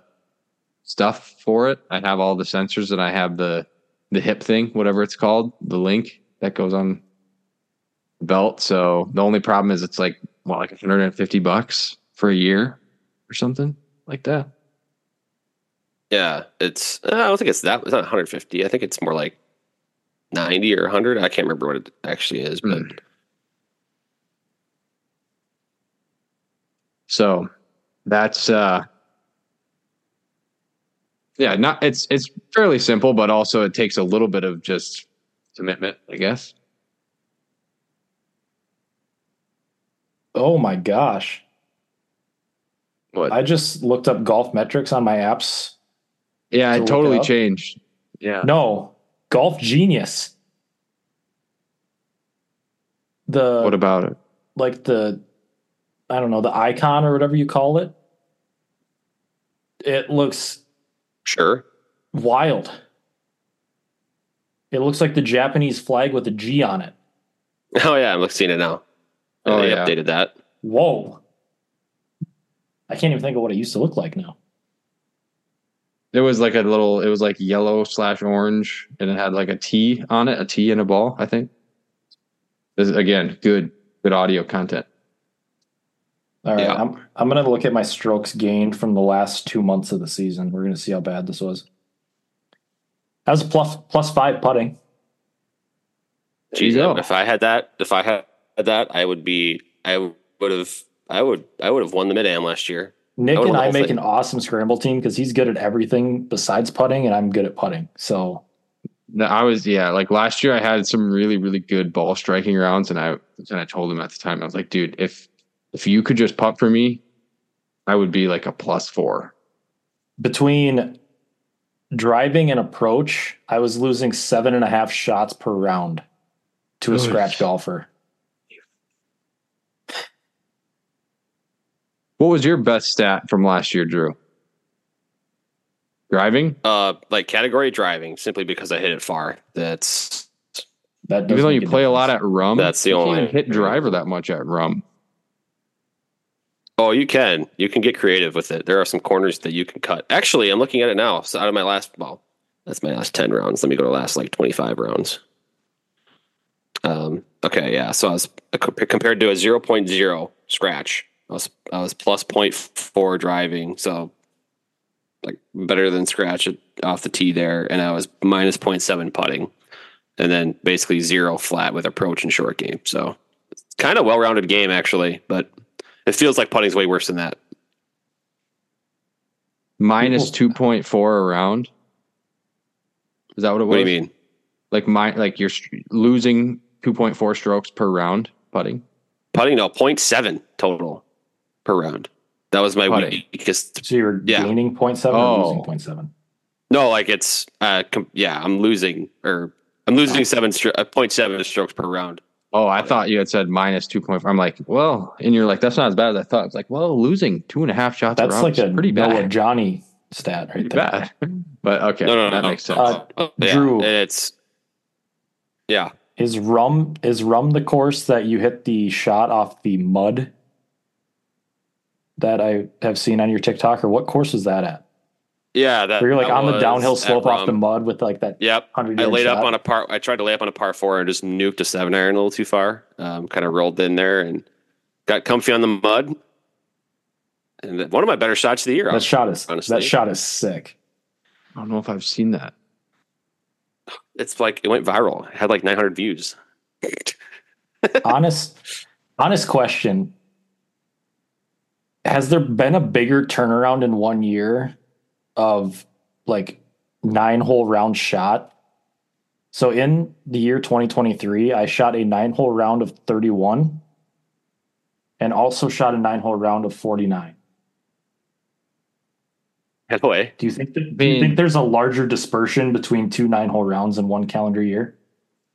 stuff for it. I have all the sensors and I have the the hip thing, whatever it's called, the link that goes on the belt. So the only problem is it's like well, like 150 bucks for a year or something like that. Yeah, it's. uh, I don't think it's that. It's not 150. I think it's more like 90 or 100. I can't remember what it actually is, but Hmm. So that's uh yeah, not it's it's fairly simple, but also it takes a little bit of just commitment, I guess. Oh my gosh. What? I just looked up golf metrics on my apps. yeah, to it totally it changed. Yeah. No, Golf Genius. The What about it? like the I don't know, the icon or whatever you call it. It looks sure. wild. It looks like the Japanese flag with a G on it. Oh yeah, I'm seeing it now. Oh, they yeah. updated that. Whoa. I can't even think of what it used to look like now. It was like a little it was like yellow slash orange and it had like a T on it, a T and a ball, I think. This is again good good audio content. All right, Yeah. I'm I'm gonna look at my strokes gained from the last two months of the season. We're gonna see how bad this was. That was plus plus five putting. There you Jeez, if I had that, if I had that, I would be. I would have. I would. I would have won the mid am last year. Nick That was and I make thing. an awesome scramble team because he's good at everything besides putting, and I'm good at putting. So No, I was yeah, like last year I had some really really good ball striking rounds, and I and I told him at the time I was like, dude, if if you could just putt for me, I would be like a plus four. between driving and approach, I was losing seven and a half shots per round to a Oof. scratch golfer. What was your best stat from last year, Drew? Driving, Uh, like category driving, simply because I hit it far. That's That does even though you play a lot at Rum, That's the you can't only- hit driver that much at Rum. Oh, you can. You can get creative with it. There are some corners that you can cut. Actually, I'm looking at it now. So out of my last, well, that's my last 10 rounds. Let me go to last like 25 rounds. Um, okay, yeah. So I was uh, compared to a 0.0 scratch. I was I was plus 0.4 driving, so like better than scratch off the tee there, and I was minus 0.7 putting, and then basically zero flat with approach and short game. So kind of well rounded game actually, but it feels like putting's way worse than that. Minus two point four around. Is that what it was? What do you mean? Like my like you're losing two point four strokes per round putting. Putting no 0.7 total per round. That was my Putting. weakest. So you're Yeah. gaining 0.7 Oh. or losing 0.7? No, like it's uh com- yeah, I'm losing or I'm losing seven stro- uh, 0.7 strokes per round. Oh, I thought you had said minus two point five. I'm like, well, and you're like, that's not as bad as I thought. It's like, well, losing two and a half shots That's like a pretty Noah bad. Johnny stat right Pretty there. bad. [laughs] But okay, No, no, that no. makes sense. Uh, Oh, yeah, Drew. it's yeah. Is rum is rum the course that you hit the shot off the mud that I have seen on your TikTok, or what course is that at? Yeah, that Where you're like that on the downhill slope off the mud with like that Yep. hundred I laid shot. up on a par. I tried to lay up on a par four and just nuked a seven iron a little too far. Um, kind of rolled in there and got comfy on the mud. And one of my better shots of the year. that shot is honestly. that shot is sick. I don't know if I've seen that. It's like it went viral. It had like 900 views. [laughs] honest honest question has there been a bigger turnaround in one year of like nine hole round shot so in the year 2023 i shot a nine hole round of 31 and also shot a nine hole round of 49 Anyway, do you think that, do mean- you think there's a larger dispersion between two nine hole rounds in one calendar year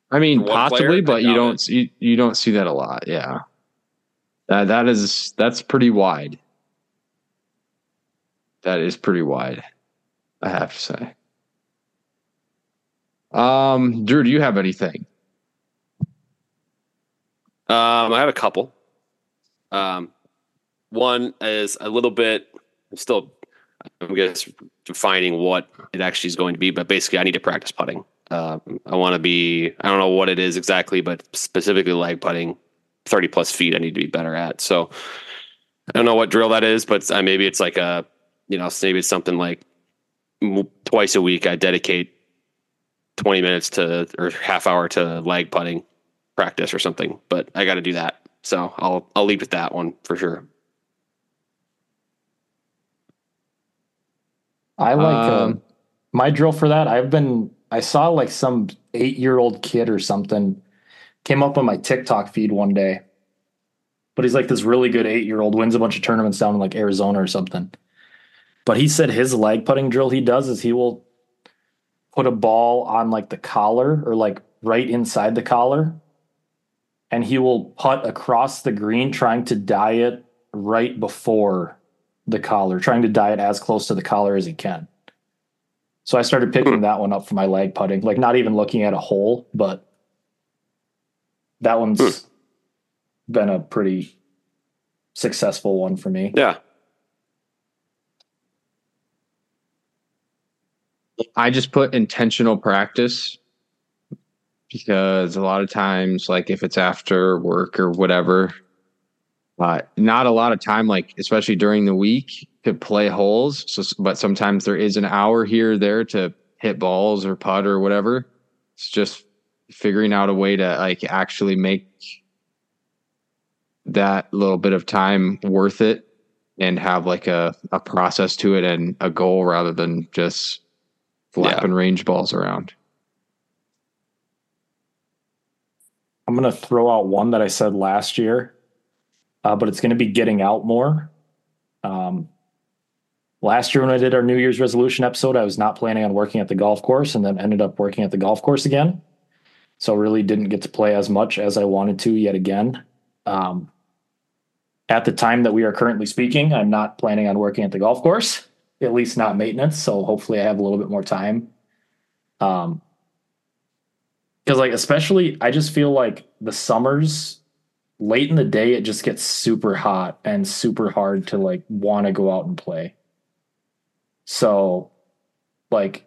I mean, possibly, player, but you don't it. see you don't see that a lot. Yeah, that that is that's pretty wide. That is pretty wide. I have to say. Um, Drew, do you have anything? Um, I have a couple. Um, one is a little bit. I'm still, I'm guess defining what it actually is going to be, but basically, I need to practice putting. Um, I want to be. I don't know what it is exactly, but specifically lag putting, thirty plus feet. I need to be better at. So I don't know what drill that is, but maybe it's like a, you know, maybe it's something like twice a week. I dedicate twenty minutes to or half hour to lag putting practice or something, but I got to do that. So I'll I'll leave with that one for sure. I like Um, um, my drill for that. I've been I saw like some eight year old kid or something came up on my TikTok feed one day, but he's like this really good eight year old wins a bunch of tournaments down in like Arizona or something. But he said his leg putting drill he does is he will put a ball on like the collar or like right inside the collar, and he will putt across the green trying to die it right before the collar, trying to die it as close to the collar as he can. So I started picking Hmm. that one up for my leg putting, like not even looking at a hole, but that one's Hmm. been a pretty successful one for me. Yeah, I just put intentional practice because a lot of times, like if it's after work or whatever, uh, not a lot of time, like especially during the week, to play holes. So, but sometimes there is an hour here there to hit balls or putt or whatever. It's just figuring out a way to like actually make that little bit of time worth it and have like a, a process to it and a goal rather than just flapping range balls around. I'm going to throw out one that I said last year, uh, but it's going to be getting out more. Um, last year, when I did our New Year's resolution episode, I was not planning on working at the golf course and then ended up working at the golf course again. So, really didn't get to play as much as I wanted to yet again. Um, at the time that we are currently speaking, I'm not planning on working at the golf course, at least not maintenance. So, hopefully, I have a little bit more time. Um, because like especially i just feel like the summers late in the day it just gets super hot and super hard to like want to go out and play so like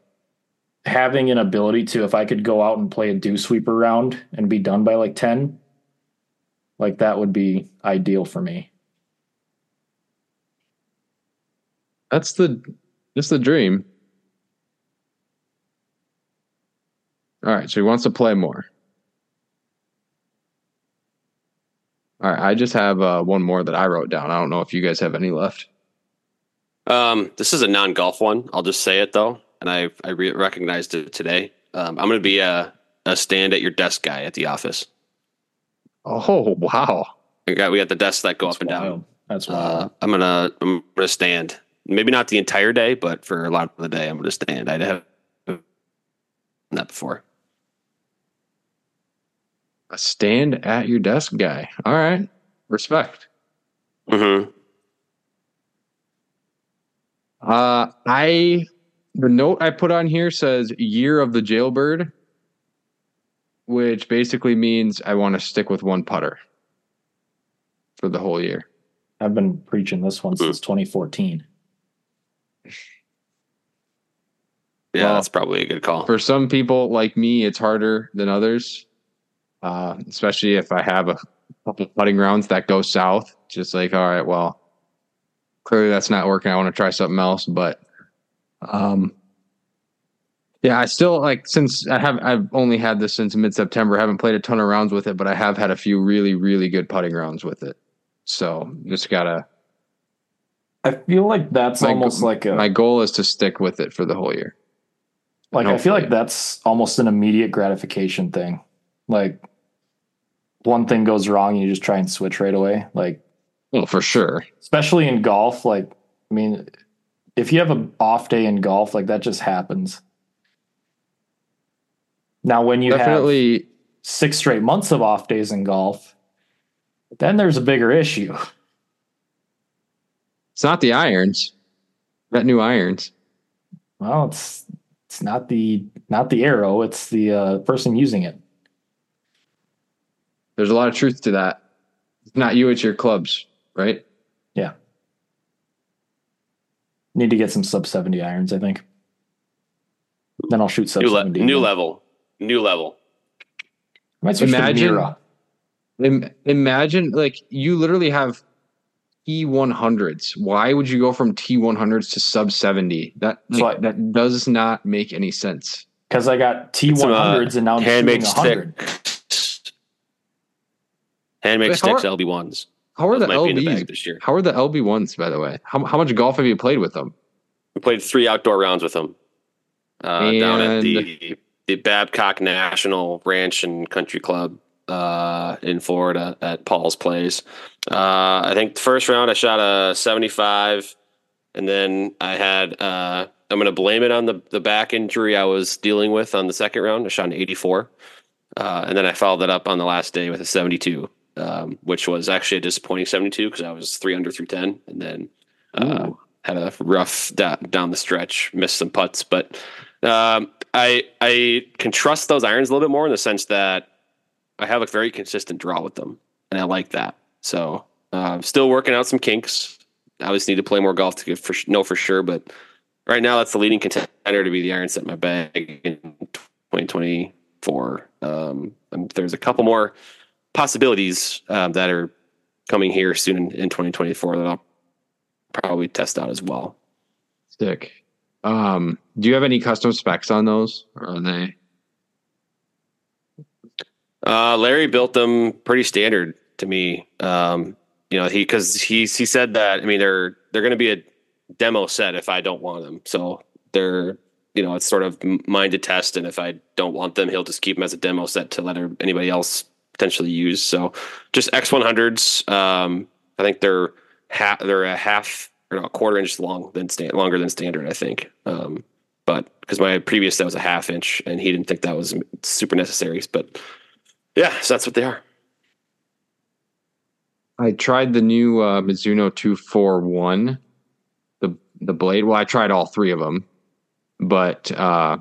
having an ability to if i could go out and play a dew sweeper round and be done by like 10 like that would be ideal for me That's the that's the dream. All right, so he wants to play more. All right, I just have uh, one more that I wrote down. I don't know if you guys have any left. um, this is a non golf one. I'll just say it though, and I I re- recognized it today. Um, I'm going to be a a stand at your desk guy at the office. Oh wow! We got we got the desks that go That's up and down. that's wild Uh, I'm gonna I'm gonna stand. Maybe not the entire day, but for a lot of the day, I'm gonna stand. I'd have done that before. A stand at your desk guy. All right. Respect. Mm-hmm. Uh, I the note I put on here says year of the jailbird, which basically means I want to stick with one putter for the whole year. I've been preaching this one since 2014. Yeah, Well, that's probably a good call. For some people like me, it's harder than others, uh, especially if I have a couple putting rounds that go south. Just like, all right, well, clearly that's not working. I want to try something else, but um, yeah, I still like since I have I've only had this since mid September. I haven't played a ton of rounds with it, but I have had a few really really good putting rounds with it. So just gotta. I feel like that's My, almost like a my goal is to stick with it for the whole year. like I feel like that's almost an immediate gratification thing. Like one thing goes wrong, you just try and switch right away. Like Well, for sure. especially in golf, like I mean, if you have an off day in golf, like that just happens. Now, when you have Definitely. six straight months of off days in golf, then there's a bigger issue. [laughs] It's not the irons. That new irons. Well, it's it's not the not the arrow, it's the uh, person using it. There's a lot of truth to that. It's not you, it's your clubs, right? Yeah. Need to get some sub seventy irons, I think. Then I'll shoot sub New, le- seventy. new again. level. New level. I might switch Imagine- to Miura. Im- imagine like you literally have T100s. Why would you go from T100s to sub 70? That like, I- that does not make any sense. because I got T Some, one uh, hundreds and now I'm handmade shooting hundred. sticks. Handmade Wait, how sticks, LB ones. How are the might be the LBs? this year. How are the LB ones, by the way? How, how much golf have you played with them? We played three outdoor rounds with them uh, down at the the Babcock National Ranch and Country Club uh, in Florida at Paul's Place. Uh, I think the first round I shot a 75, and then I had uh, I'm going to blame it on the the back injury I was dealing with on the second round. I shot an 84, uh, and then I followed that up on the last day with a 72. Um, which was actually a disappointing 72 because I was three under 310 and then uh, had a rough da- down the stretch, missed some putts, but um, I I can trust those irons a little bit more in the sense that I have a very consistent draw with them, and I like that. So uh, still working out some kinks. I always need to play more golf to for, know for sure, but right now that's the leading contender to be the iron set in my bag in 2024. Um, there's a couple more possibilities um, that are coming here soon in, in 2024 that I'll probably test out as well. Sick. Um, do you have any custom specs on those? Or are they Uh, Larry built them pretty standard to me. Um, you know, he because he he said that. I mean, they're they're going to be a demo set if I don't want them. So they're you know it's sort of mine to test, and if I don't want them, he'll just keep them as a demo set to let anybody else potentially use. So just X one hundreds. Um, I think they're they're a half or no, a quarter inch long than sta- longer than standard. I think. Um, but because my previous set was a half inch, and he didn't think that was super necessary. But yeah, so that's what they are. I tried the new uh, Mizuno 241, the the blade. Well, I tried all three of them, but uh,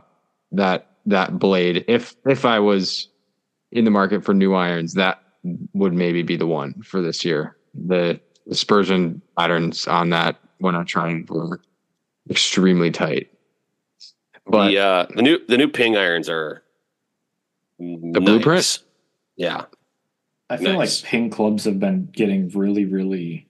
that that blade, if if I was in the market for new irons, that would maybe be the one for this year. The dispersion patterns on that when I'm trying were extremely tight. But the uh, the new the new ping irons are the blueprint? Yeah, I feel Nice. like ping clubs have been getting really, really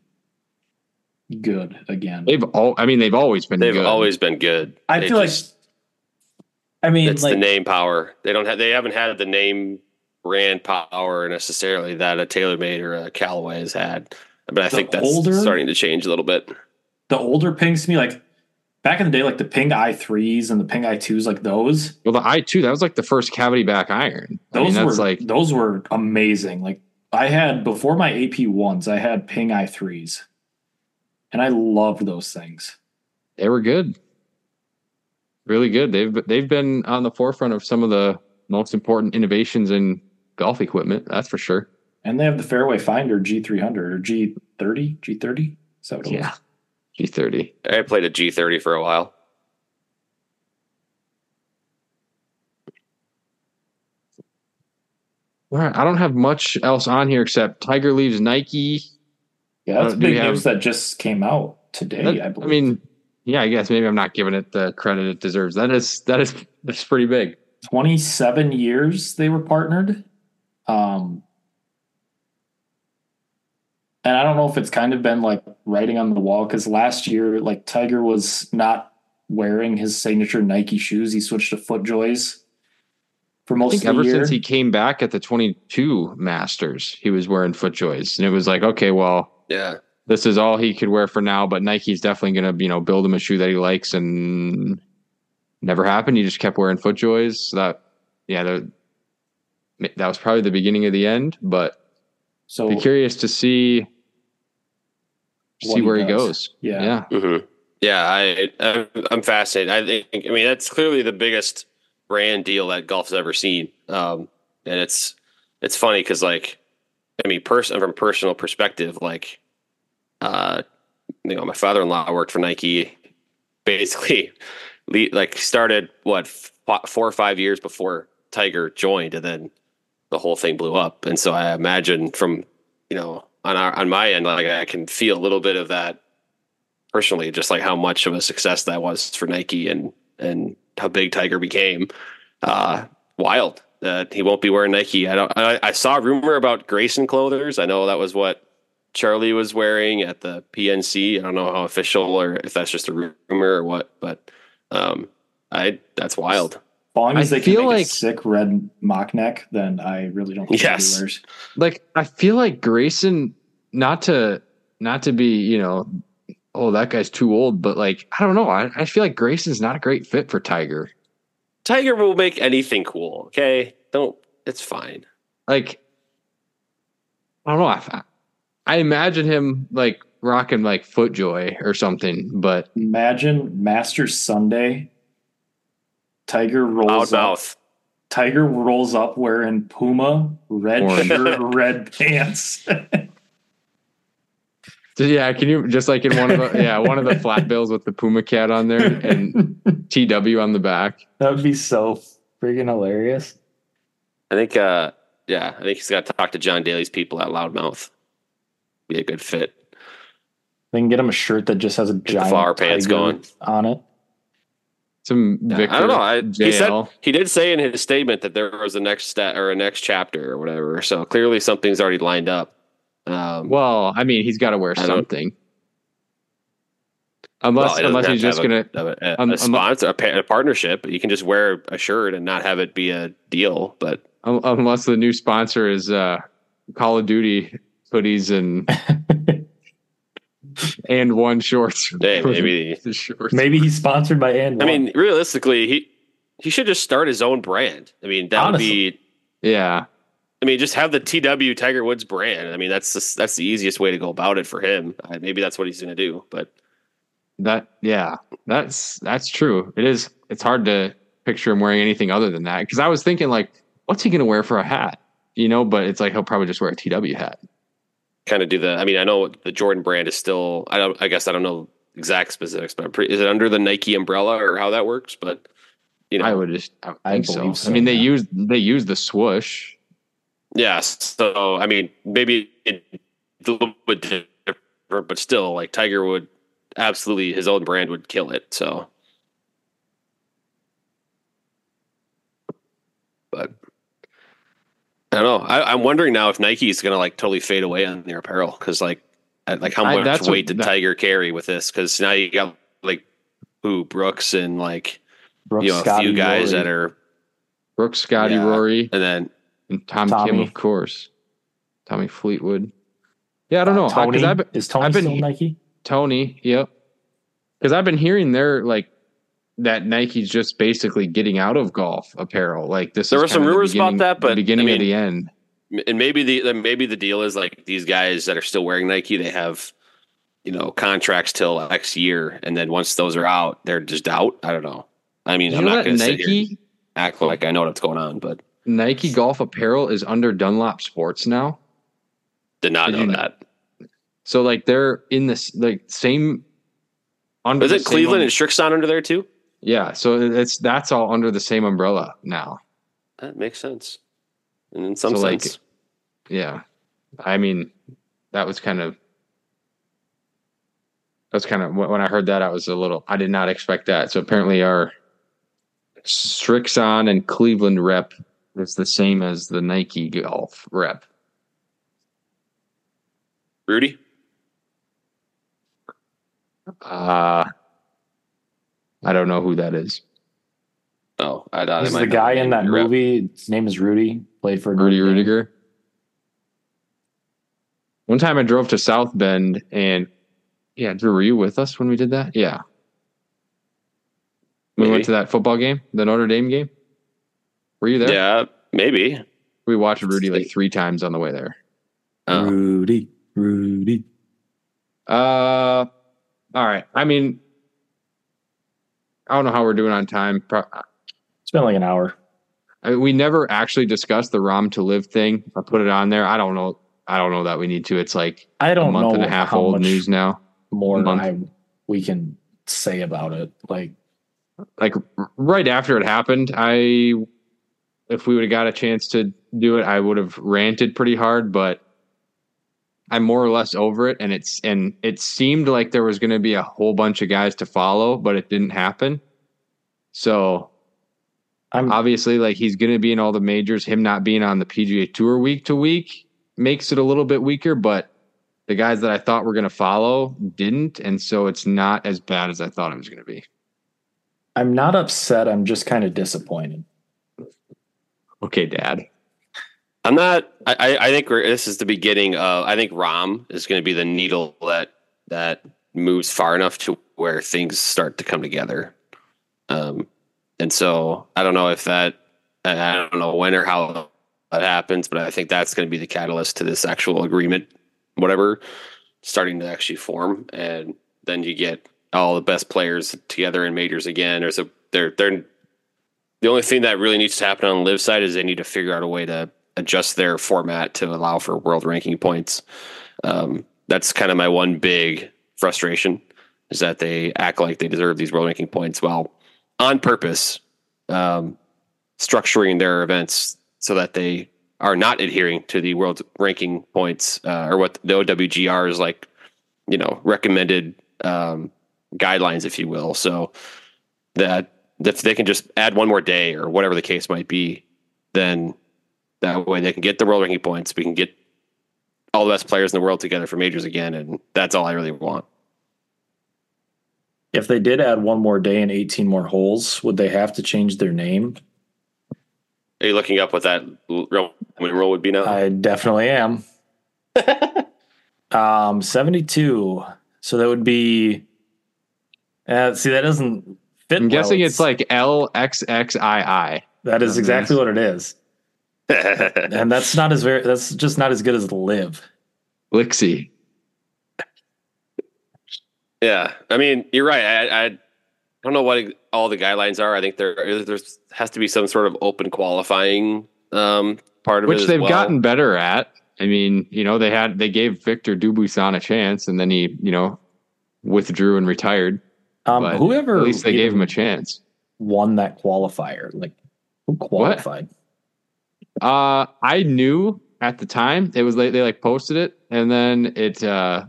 good again. they've all. I mean, they've always been. they've good. always been good. I They feel just- like, I mean, it's like, the name power. They don't have they haven't had the name brand power necessarily that a TaylorMade or a Callaway has had. But I think that's older- starting to change a little bit. the older pings to me, like back in the day, like the ping i threes and the ping i twos, like those, Well, the i two that was like the first cavity back iron. I those mean, were like those were amazing. Like I had before my AP ones, I had ping i threes, and I loved those things. they were good, really good. They've they've been on the forefront of some of the most important innovations in golf equipment. That's for sure. And they have the Fairway Finder G300 or G30, G30. Is that what it Yeah. G30. I played a G30 for a while. All right. I don't have much else on here except Tiger leaves Nike. Yeah, that's Uh, big we have- news that just came out today. That- I believe. I mean, yeah, I guess maybe I'm not giving it the credit it deserves. That is that is that's pretty big. 27 years they were partnered. Um, and I don't know if it's kind of been like writing on the wall because last year, like Tiger was not wearing his signature Nike shoes. He switched to FootJoys for I most think of the ever year. since he came back at the 22 Masters, he was wearing FootJoys, and it was like, okay, well, Yeah. this is all he could wear for now. But Nike's definitely going to, you know, build him a shoe that he likes, and never happened. He just kept wearing FootJoys. So that, yeah, the, that was probably the beginning of the end. But so be curious to see What see he where he does. goes. Yeah. yeah. hmm Yeah, I, I I'm fascinated. I think I mean that's clearly the biggest brand deal that golf's ever seen. Um, and it's it's funny because like I mean, person from personal perspective, like uh, you know, my father in law worked for Nike, basically, [laughs] le- like started what f- four or five years before Tiger joined, and then the whole thing blew up. And so I imagine from you know on our on my end, like I can feel a little bit of that personally, just like how much of a success that was for Nike and and how big Tiger became. Uh, wild that he won't be wearing Nike. I don't. I, I saw a rumor about Greyson Clothiers. I know that was what Charlie was wearing at the PNC. I don't know how official or if that's just a rumor or what, but um, I that's wild. As long as I they can feel make like- a sick red mock neck, then I really don't think Yes. he wears. like I feel like Greyson, not to not to be, you know, oh that guy's too old, but like I don't know. I, I feel like Greyson's not a great fit for Tiger. Tiger will make anything cool. Okay, don't. It's fine. Like I don't know. I, I imagine him like rocking like FootJoy or something, but Imagine Master Sunday. Tiger Loud rolls up. mouth. Tiger rolls up wearing Puma red Orange. shirt, [laughs] red pants. yeah, can you just like in one of the yeah one of the flat bills with the Puma cat on there and TW on the back. that would be so freaking hilarious. I think. uh Yeah, I think he's got to talk to John Daly's people at Loudmouth. Be a good fit. They can get him a shirt that just has a the giant flower pants going. on it. Some Yeah, I don't know. I, he said he did say in his statement that there was a next step or a next chapter or whatever. So clearly something's already lined up. Um, Well, I mean, he's got to wear I something. Unless, well, he unless he's just gonna, a, a, a, um, a um, sponsor, a, pa- a partnership. You can just wear a shirt and not have it be a deal. But un- unless the new sponsor is uh, Call of Duty hoodies and [laughs] and one shorts. [laughs] hey, maybe the shorts. Maybe he's sponsored by and I mean, realistically, he he should just start his own brand. I mean, that would be. Yeah, I mean, just have the TW Tiger Woods brand. I mean, that's the, that's the easiest way to go about it for him. Uh, maybe that's what he's going to do. But that yeah, that's that's true. It is. It's hard to picture him wearing anything other than that because I was thinking like, what's he gonna wear for a hat? You know, but it's like he'll probably just wear a TW hat. Kind of do the. I mean, I know the Jordan brand is still. I don't. I guess I don't know exact specifics, but I'm pretty, is it under the Nike umbrella or how that works? But you know, I would just. I, would I think so. believe so, I mean, they yeah. use they use the swoosh. Yes. So I mean, maybe it's a little bit different, but still, like Tiger would absolutely his own brand would kill it. So, but I don't know. I, I'm wondering now if Nike is going to like totally fade away on their apparel because like, like how I- much that's what- weight did that- Tiger carry with this? Because now you got like who Brooks and like Brooks, you know a Scotty, few guys Rory. that are Brooks, Scotty, Yeah. Rory, and then and Tom Kim, Tommy. of course. Tommy Fleetwood. Yeah, I don't know. I- Tony 'cause I've been- is Tony I've been- still Nike? Tony, yep. Because I've been hearing they're like that Nike's just basically getting out of golf apparel. Like this, There is were some kind of the rumors about that, but, the beginning I of the end. and maybe the maybe the deal is like these guys that are still wearing Nike, they have you know contracts till X year, and then once those are out, they're just out. I don't know. I mean, You I'm not going to sit here and Nike, act like I know what's going on, but Nike golf apparel is under Dunlop Sports now. Did not Did know you know- that. So like they're in this like same under the it Cleveland and Srixon under there too? Yeah, so it's that's all under the same umbrella now. That makes sense. And in some So, like, sense. Yeah. I mean, that was kind of that's kind of when I heard that I was a little I did not expect that. So apparently our Srixon and Cleveland rep is the same as the Nike golf rep. Rudy? Uh I don't know who that is. Oh, I thought He's I the guy in that your rep. movie. His name is Rudy. Played for Rudy Notre Ruettiger. One time I drove to South Bend and yeah, Drew, were you with us when we did that? Yeah. We went to that football game, the Notre Dame game. Were you there? Yeah, maybe. We watched Rudy like three times on the way there. Oh. Rudy, Rudy. Uh, all right. I mean, I don't know how we're doing on time. Pro- uh, It's been like an hour. I mean, we never actually discussed the Rahm to LIV thing. I put it on there. I don't know. I don't know that we need to. It's like I don't month know and a half old news now. more. I, we can say about it. Like, like right after it happened, I if we would have got a chance to do it, I would have ranted pretty hard, but I'm more or less over it and it's and it seemed like there was going to be a whole bunch of guys to follow, but it didn't happen. So, I'm obviously like he's going to be in all the majors, him not being on the PGA Tour week to week makes it a little bit weaker, but the guys that I thought were going to follow didn't, and so it's not as bad as I thought it was going to be. I'm not upset. I'm just kind of disappointed. Okay, dad. I'm not. I, I- think this is the beginning of. I think Rahm is going to be the needle that that moves far enough to where things start to come together. Um, and so I don't know if that. I don't know when or how that happens, but I think that's going to be the catalyst to this actual agreement, whatever, starting to actually form, and then you get all the best players together in majors again. There's a they're they're the only thing that really needs to happen on LIV side is they need to figure out a way to adjust their format to allow for world ranking points. Um, that's kind of my one big frustration is that they act like they deserve these world ranking points while on purpose um, structuring their events so that they are not adhering to the world ranking points uh, or what the OWGR is like, you know, recommended um, guidelines, if you will. So that if they can just add one more day or whatever the case might be, then that way they can get the world ranking points. We can get all the best players in the world together for majors again, and that's all I really want. If they did add one more day and 18 more holes, would they have to change their name? Are you looking up what that l- real win rule would be now? I definitely am. [laughs] um, 72. So that would be. Uh, see, that doesn't fit. I'm well. guessing it's like LXXII. that is exactly what it is, and that's not as very. That's just not as good as the LIV. Lixie. yeah, I mean, you're right. I, I don't know what all the guidelines are. I think there there's has to be some sort of open qualifying um, part of it, Which as they've well. gotten better at. I mean, you know, they had they gave Victor Dubuisson a chance and then he, you know, withdrew and retired. Um, But whoever At least they gave him a chance. won that qualifier, like who qualified? Uh I knew at the time it was like they like posted it and then it uh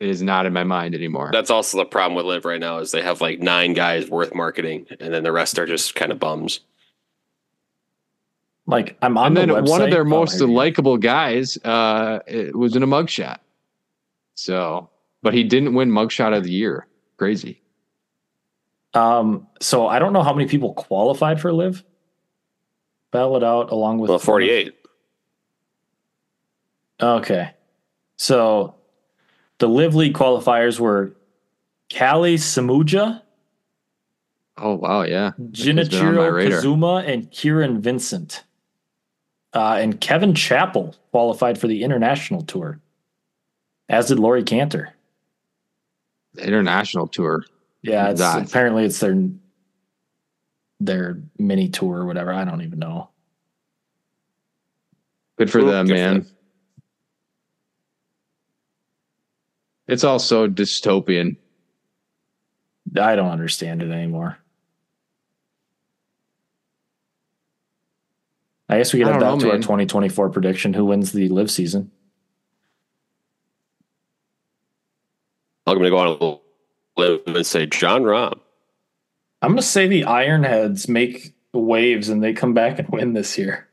it is not in my mind anymore. That's also the problem with LIV right now is they have like nine guys worth marketing, and then the rest are just kind of bums. Like I'm on and the then one of their Oh, most here likable guys uh it was in a mugshot. So, but he didn't win mugshot of the year. Crazy. Um, so I don't know how many people qualified for LIV. Ballot out along with Well, 48. Okay, so the LIV league qualifiers were Kalle Samooja, Oh wow, yeah. been Jinichiro. Kozuma, and Kieran Vincent. Uh, and Kevin Chappell qualified for the international tour, as did Laurie Canter. The international tour. Yeah, it's apparently it's their their mini tour or whatever. I don't even know. Good for Ooh, them, good for man. them. It's all so dystopian. I don't understand it anymore. I guess we I get don't back know, to our 2024 prediction. Who wins the LIV season? I'm going to go on a limb and say Jon Rahm. I'm going to say the Ironheads make waves and they come back and win this year.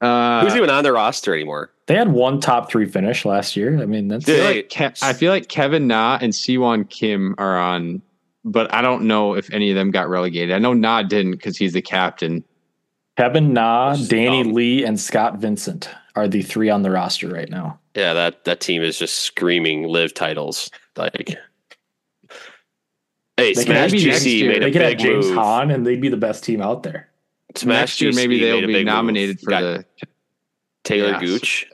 Uh, Who's even on their roster anymore? They had one top three finish last year. I mean, that's I feel, They- like Ke- I feel like Kevin Na and Sihwan Kim are on, but I don't know if any of them got relegated. I know Na didn't because he's the captain. Kevin Na, Danny dumb. Lee, and Scott Vincent are the three on the roster right now. Yeah, that that team is just screaming LIV titles. Like, hey, They could Smash GC year- made a They could have big James move. Hahn and they'd be the best team out there. Smash Next year, GC maybe they'll be big move. nominated for Got the. Talor Yes. Gooch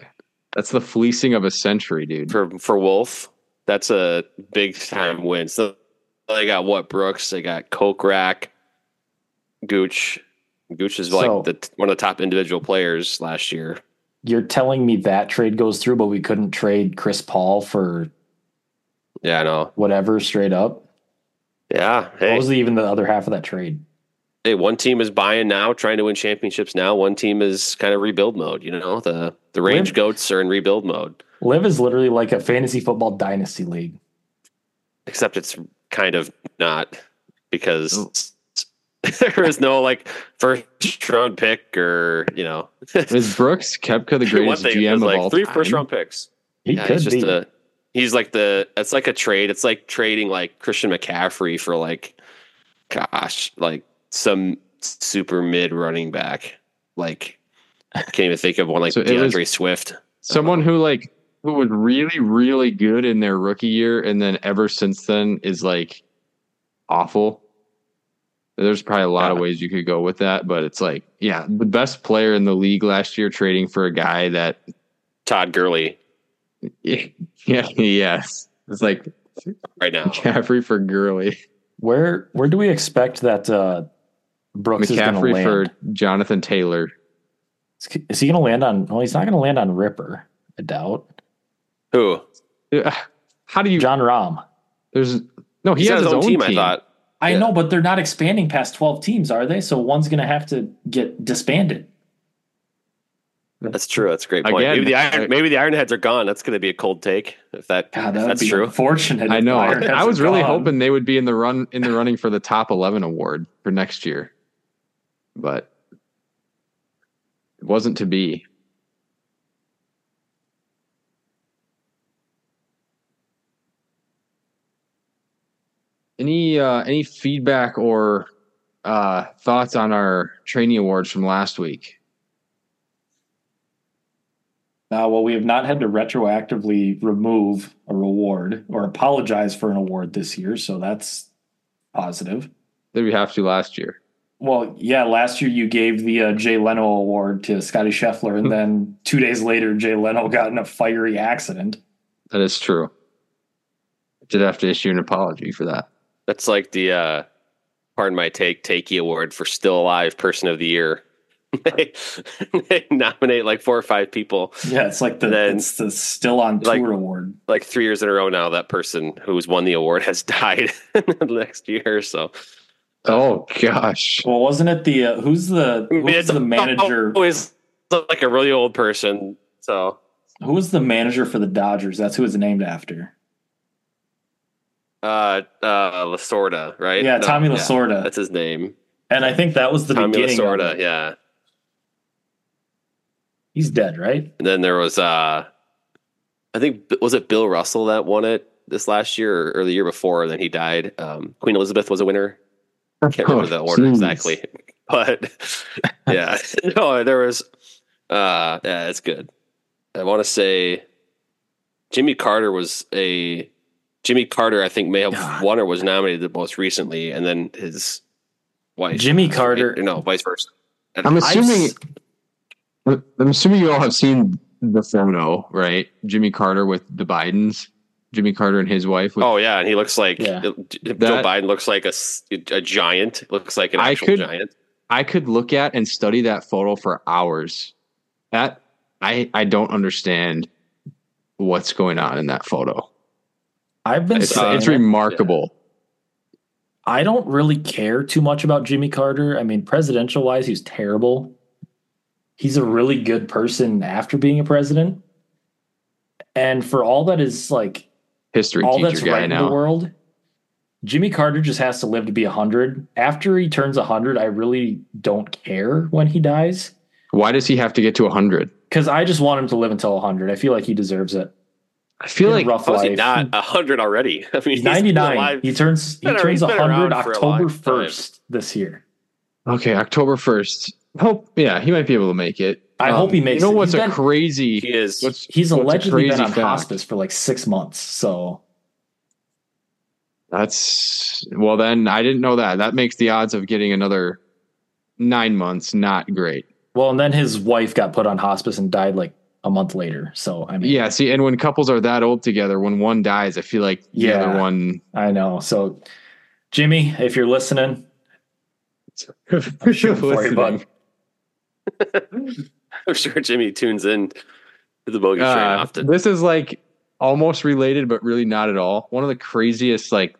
That's the fleecing of a century, dude. for for Wolff. That's a big time win. So they got what Brooks. They got Kokrak, Gooch. Gooch is like So- the one of the top individual players last year. You're telling me that trade goes through, but we couldn't trade Chris Paul for Yeah, I know. whatever straight up? Yeah. What was the, even the other half of that trade? hey, one team is buying now, trying to win championships now. One team is kind of rebuild mode. You know, the the range Win- goats are in rebuild mode. LIV is literally like a fantasy football dynasty league. except it's kind of not because oh. [laughs] there is no like first round pick or you know Is Brooks Koepka the [laughs] greatest thing GM of like all three time? first round picks. He Yeah, could he's just be. a he's like the it's like a trade. It's like trading like Christian McCaffrey for like gosh like some super mid running back. Like I can't even think of one like [laughs] So D'Andre Swift. Someone who like who was really really good in their rookie year, and then ever since then is like awful. There's probably a lot of ways you could go with that, but it's like, yeah, the best player in the league last year trading for a guy that, Todd Gurley [laughs] yeah, yes, it's like right now. McCaffrey for Gurley, Where where do we expect that uh, Brooks is going McCaffrey land? for Jonathan Taylor. Is he going to land on? Well, he's not going to land on Ripper. I doubt. Who? Uh, How do you? Jon Rahm. There's no. He He's has got his own team. I thought. I Yeah. know, but they're not expanding past twelve teams, are they? So one's going to have to get disbanded. That's true. That's a great point. Again, maybe the iron, maybe the Ironheads are gone. That's going to be a cold take if that, God, if that that's be true. unfortunate. I know. I was really gone. hoping they would be in the run in the running for the top eleven award for next year, but it wasn't to be. Any uh, any feedback or uh, thoughts on our training awards from last week? Uh, well, we have not had to retroactively remove a reward or apologize for an award this year, so that's positive. Did we have to last year? Well, yeah, last year you gave the uh, Jay Leno award to Scotty Scheffler, and then two days later, Jay Leno got in a fiery accident. That is true. Did have to issue an apology for that. That's like the uh pardon my take takey award for still alive person of the year. They, they nominate like four or five people Yeah, it's like the Then- it's the still on tour like- award. like three years in a row now. That person who's won the award has [laughs] died the next year. So Oh gosh. Well, wasn't it the uh, who's the who's it's the manager? [laughs] always like a really old person. So Who was the manager for the Dodgers? That's who it's named after. uh uh Lasorda, right? Yeah, Tommy yeah, Lasorda. that's his name. And I think that was the Tommy beginning. of Lasorda, it. yeah. He's dead, right? And then there was uh I think was it Bill Russell that won it this last year or, the year before, and then he died. Um, Queen Elizabeth was a winner. I can't remember the order jeez. exactly. [laughs] But [laughs] yeah. [laughs] no, there was uh yeah, it's good. I want to say Jimmy Carter was a Jimmy Carter, I think, may have God. won or was nominated the most recently, and then his wife. Jimmy Carter- No, vice versa. I'm I've assuming. s- I'm assuming you all have seen the photo, right? Jimmy Carter with the Bidens. Jimmy Carter and his wife. With, Oh yeah, and he looks like Yeah. Joe That- Biden looks like a, a giant. Looks like an I actual could- giant. I could look at and study that photo for hours. That I I don't understand what's going on in that photo. I've been It's saying it's it. remarkable. I don't really care too much about Jimmy Carter. I mean, presidential wise, he's terrible. He's a really good person after being a president. And for all that is like History all that's guy right in the world, Jimmy Carter just has to live to be 100. After he turns 100, I really don't care when he dies Why does he have to get to 100? because I just want him to live until 100. I feel like he deserves it. I feel like a rough How is he life. not a hundred already? [laughs] I mean, He's he's 99. alive- He turns he been turns he's 100 around for a long October 1st this year. okay, October 1st. Hope yeah, he might be able to make it. I Um, hope he makes it. You know what's a been- crazy He is. what's He's what's allegedly been on fact? hospice for like six months. So That's well then I didn't know that. That makes the odds of getting another 9 months not great. well, and then his wife got put on hospice and died like a month later. So I mean, Yeah, see and when couples are that old together when one dies I feel like the Yeah. other one I know. So Jimmy, if you're listening, [laughs] for you, bud. [laughs] I'm sure Jimmy tunes in to the bogey train Uh, often. This is like almost related, but really not at all. One of the craziest, like,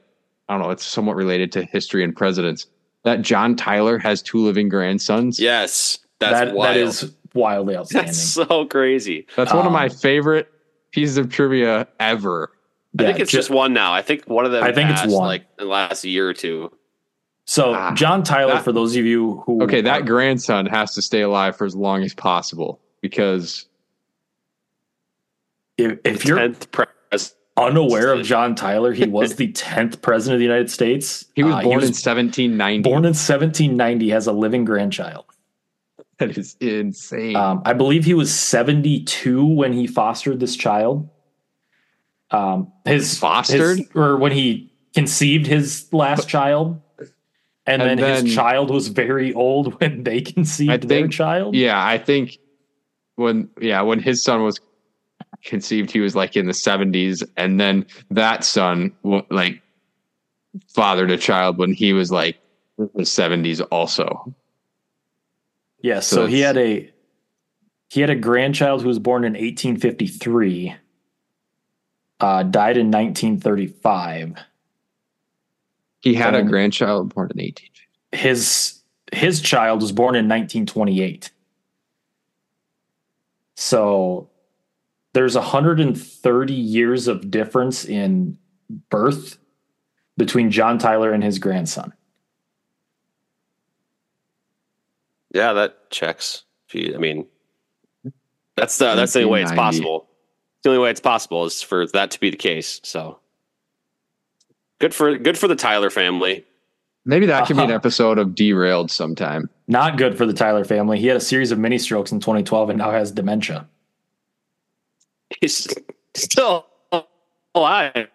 I don't know, it's somewhat related to history and presidents. That John Tyler has two living grandsons. Yes, that's that wild. that is wildly [laughs] outstanding. that's so crazy. That's one of Um, my favorite pieces of trivia ever. I Yeah, think it's ju- just one now. I think one of them. I think it's one. like in the last year or two. So Ah, John Tyler. that- for those of you who Okay, that are- grandson has to stay alive for as long as possible because if, if you're president. unaware of John Tyler, he was the tenth president of the United States. [laughs] he was Uh, born in 1790. born in 1790, has a living grandchild. that is insane. Um, I believe he was 72 when he fostered this child. Um, his Fostered? his- or when he conceived his last child, and, And then, then- his child was very old [laughs] when they conceived I their child. Yeah, I think when yeah, when his son was conceived, he was like in the seventies, and then that son like fathered a child when he was like in the seventies also. Yes, So so, he had a he had a grandchild who was born in 1853, uh, died in 1935. He had a Um, grandchild born in eighteen. His his child was born in 1928. So there's 130 years of difference in birth between John Tyler and his grandson. Yeah, that checks. I mean, that's the that's the only way it's possible. The only way it's possible is for that to be the case. So good for good for the Tyler family. Maybe that could be an Uh-huh. episode of Derailed sometime. Not good for the Tyler family. He had a series of mini strokes in 2012 and now has dementia. He's still alive.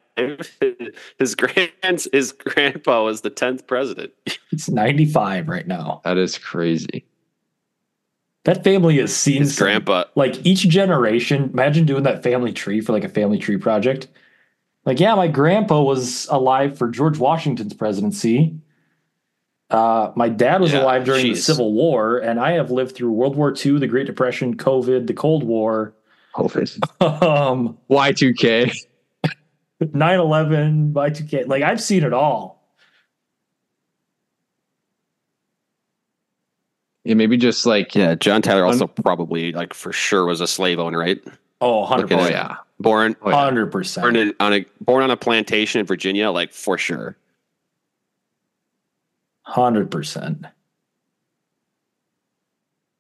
His grand his grandpa was the tenth president. He's 95 right now. That is crazy. That family has seen His some- grandpa. like each generation. Imagine doing that family tree for like a family tree project. Like, yeah, my grandpa was alive for George Washington's presidency. Uh, my dad was Yeah, alive during the. Civil War, and I have lived through World War II, the Great Depression, COVID, the Cold War, um, Y2K. 9-11, Y2K. Like, I've seen it all. Yeah, maybe just like Yeah, John Tyler also probably like for sure was a slave owner, right? Oh, 100%. At oh yeah. Born Oh, yeah. 100%. born on a born on a plantation in Virginia, like for sure. Hundred percent.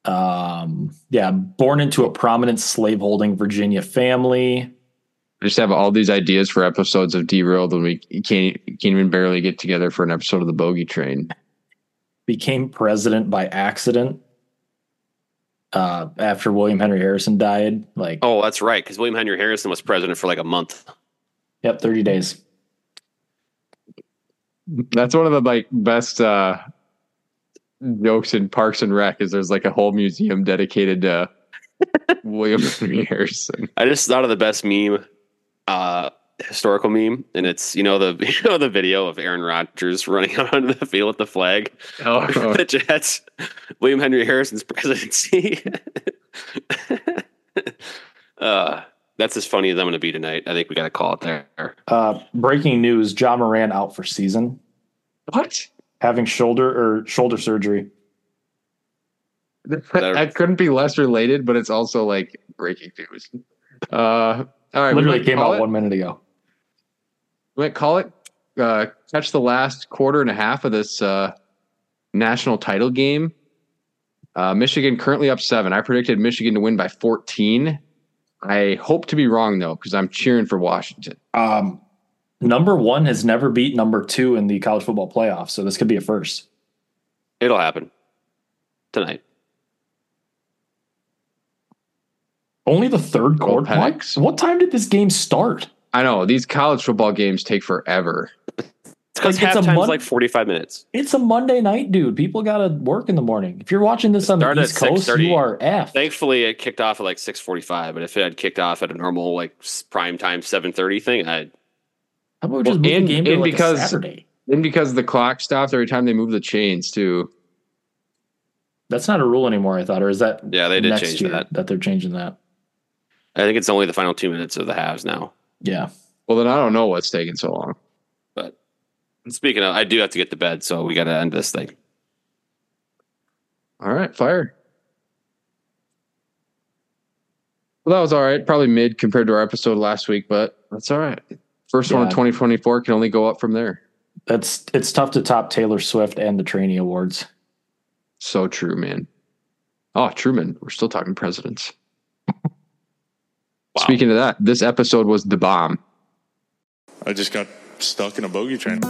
Um, yeah, born into a prominent slaveholding Virginia family. I just have all these ideas for episodes of Derailed and we can't can't even barely get together for an episode of the Bogey Train. Became president by accident. Uh, after William Henry Harrison died, like Oh, that's right, because William Henry Harrison was president for like a month. yep, thirty days. That's one of the like best uh jokes in Parks and Rec is there's like a whole museum dedicated to [laughs] William Henry Harrison. I just thought of the best meme. Historical meme, and it's you know the [laughs] you know the video of Aaron Rodgers running [laughs] out onto the field with the flag. Oh, [laughs] the Jets, William Henry Harrison's presidency. uh, that's as funny as I'm going to be tonight. I think we got to call it there. Uh, breaking news: Ja Morant out for season, what? having shoulder or shoulder surgery. That, that couldn't be less related, but it's also like breaking news. Uh, all right, Literally came out it. one minute ago. We might call it. Uh, catch the last quarter and a half of this uh, national title game. Uh, Michigan currently up seven. I predicted Michigan to win by 14. I hope to be wrong though, because I'm cheering for Washington. Um, number one has never beat number two in the college football playoff, so this could be a first. It'll happen tonight. Only the third quarter. What, what time did this game start? I know these college football games take forever. It's because Like, it's a halftime's mon- like 45 minutes. It's a Monday night, dude. People got to work in the morning. If you're watching this on the Started East at Coast, 6:30. you are F. Thankfully, it kicked off at like 6:45. But if it had kicked off at a normal like s- prime time 7:30 thing, I How about we just Well, move and- the game to like because- a Saturday? And because the clock stops every time they move the chains too. That's not a rule anymore, I thought. Or is that Yeah, they did next change year that. that they're changing that? I think it's only the final two minutes of the halves now. Yeah. Well, then I don't know what's taking so long. But speaking of, I do have to get to bed, so we got to end this thing. All right, fire. Well, that was all right. Probably mid compared to our episode last week, but that's all right. First one in Yeah. 2024 can only go up from there. That's it's tough to top Taylor Swift and the Trainee Awards. So true, man. Oh, Truman. We're still talking presidents. [laughs] Speaking of that, this episode was the bomb. I just got stuck in a bogey train.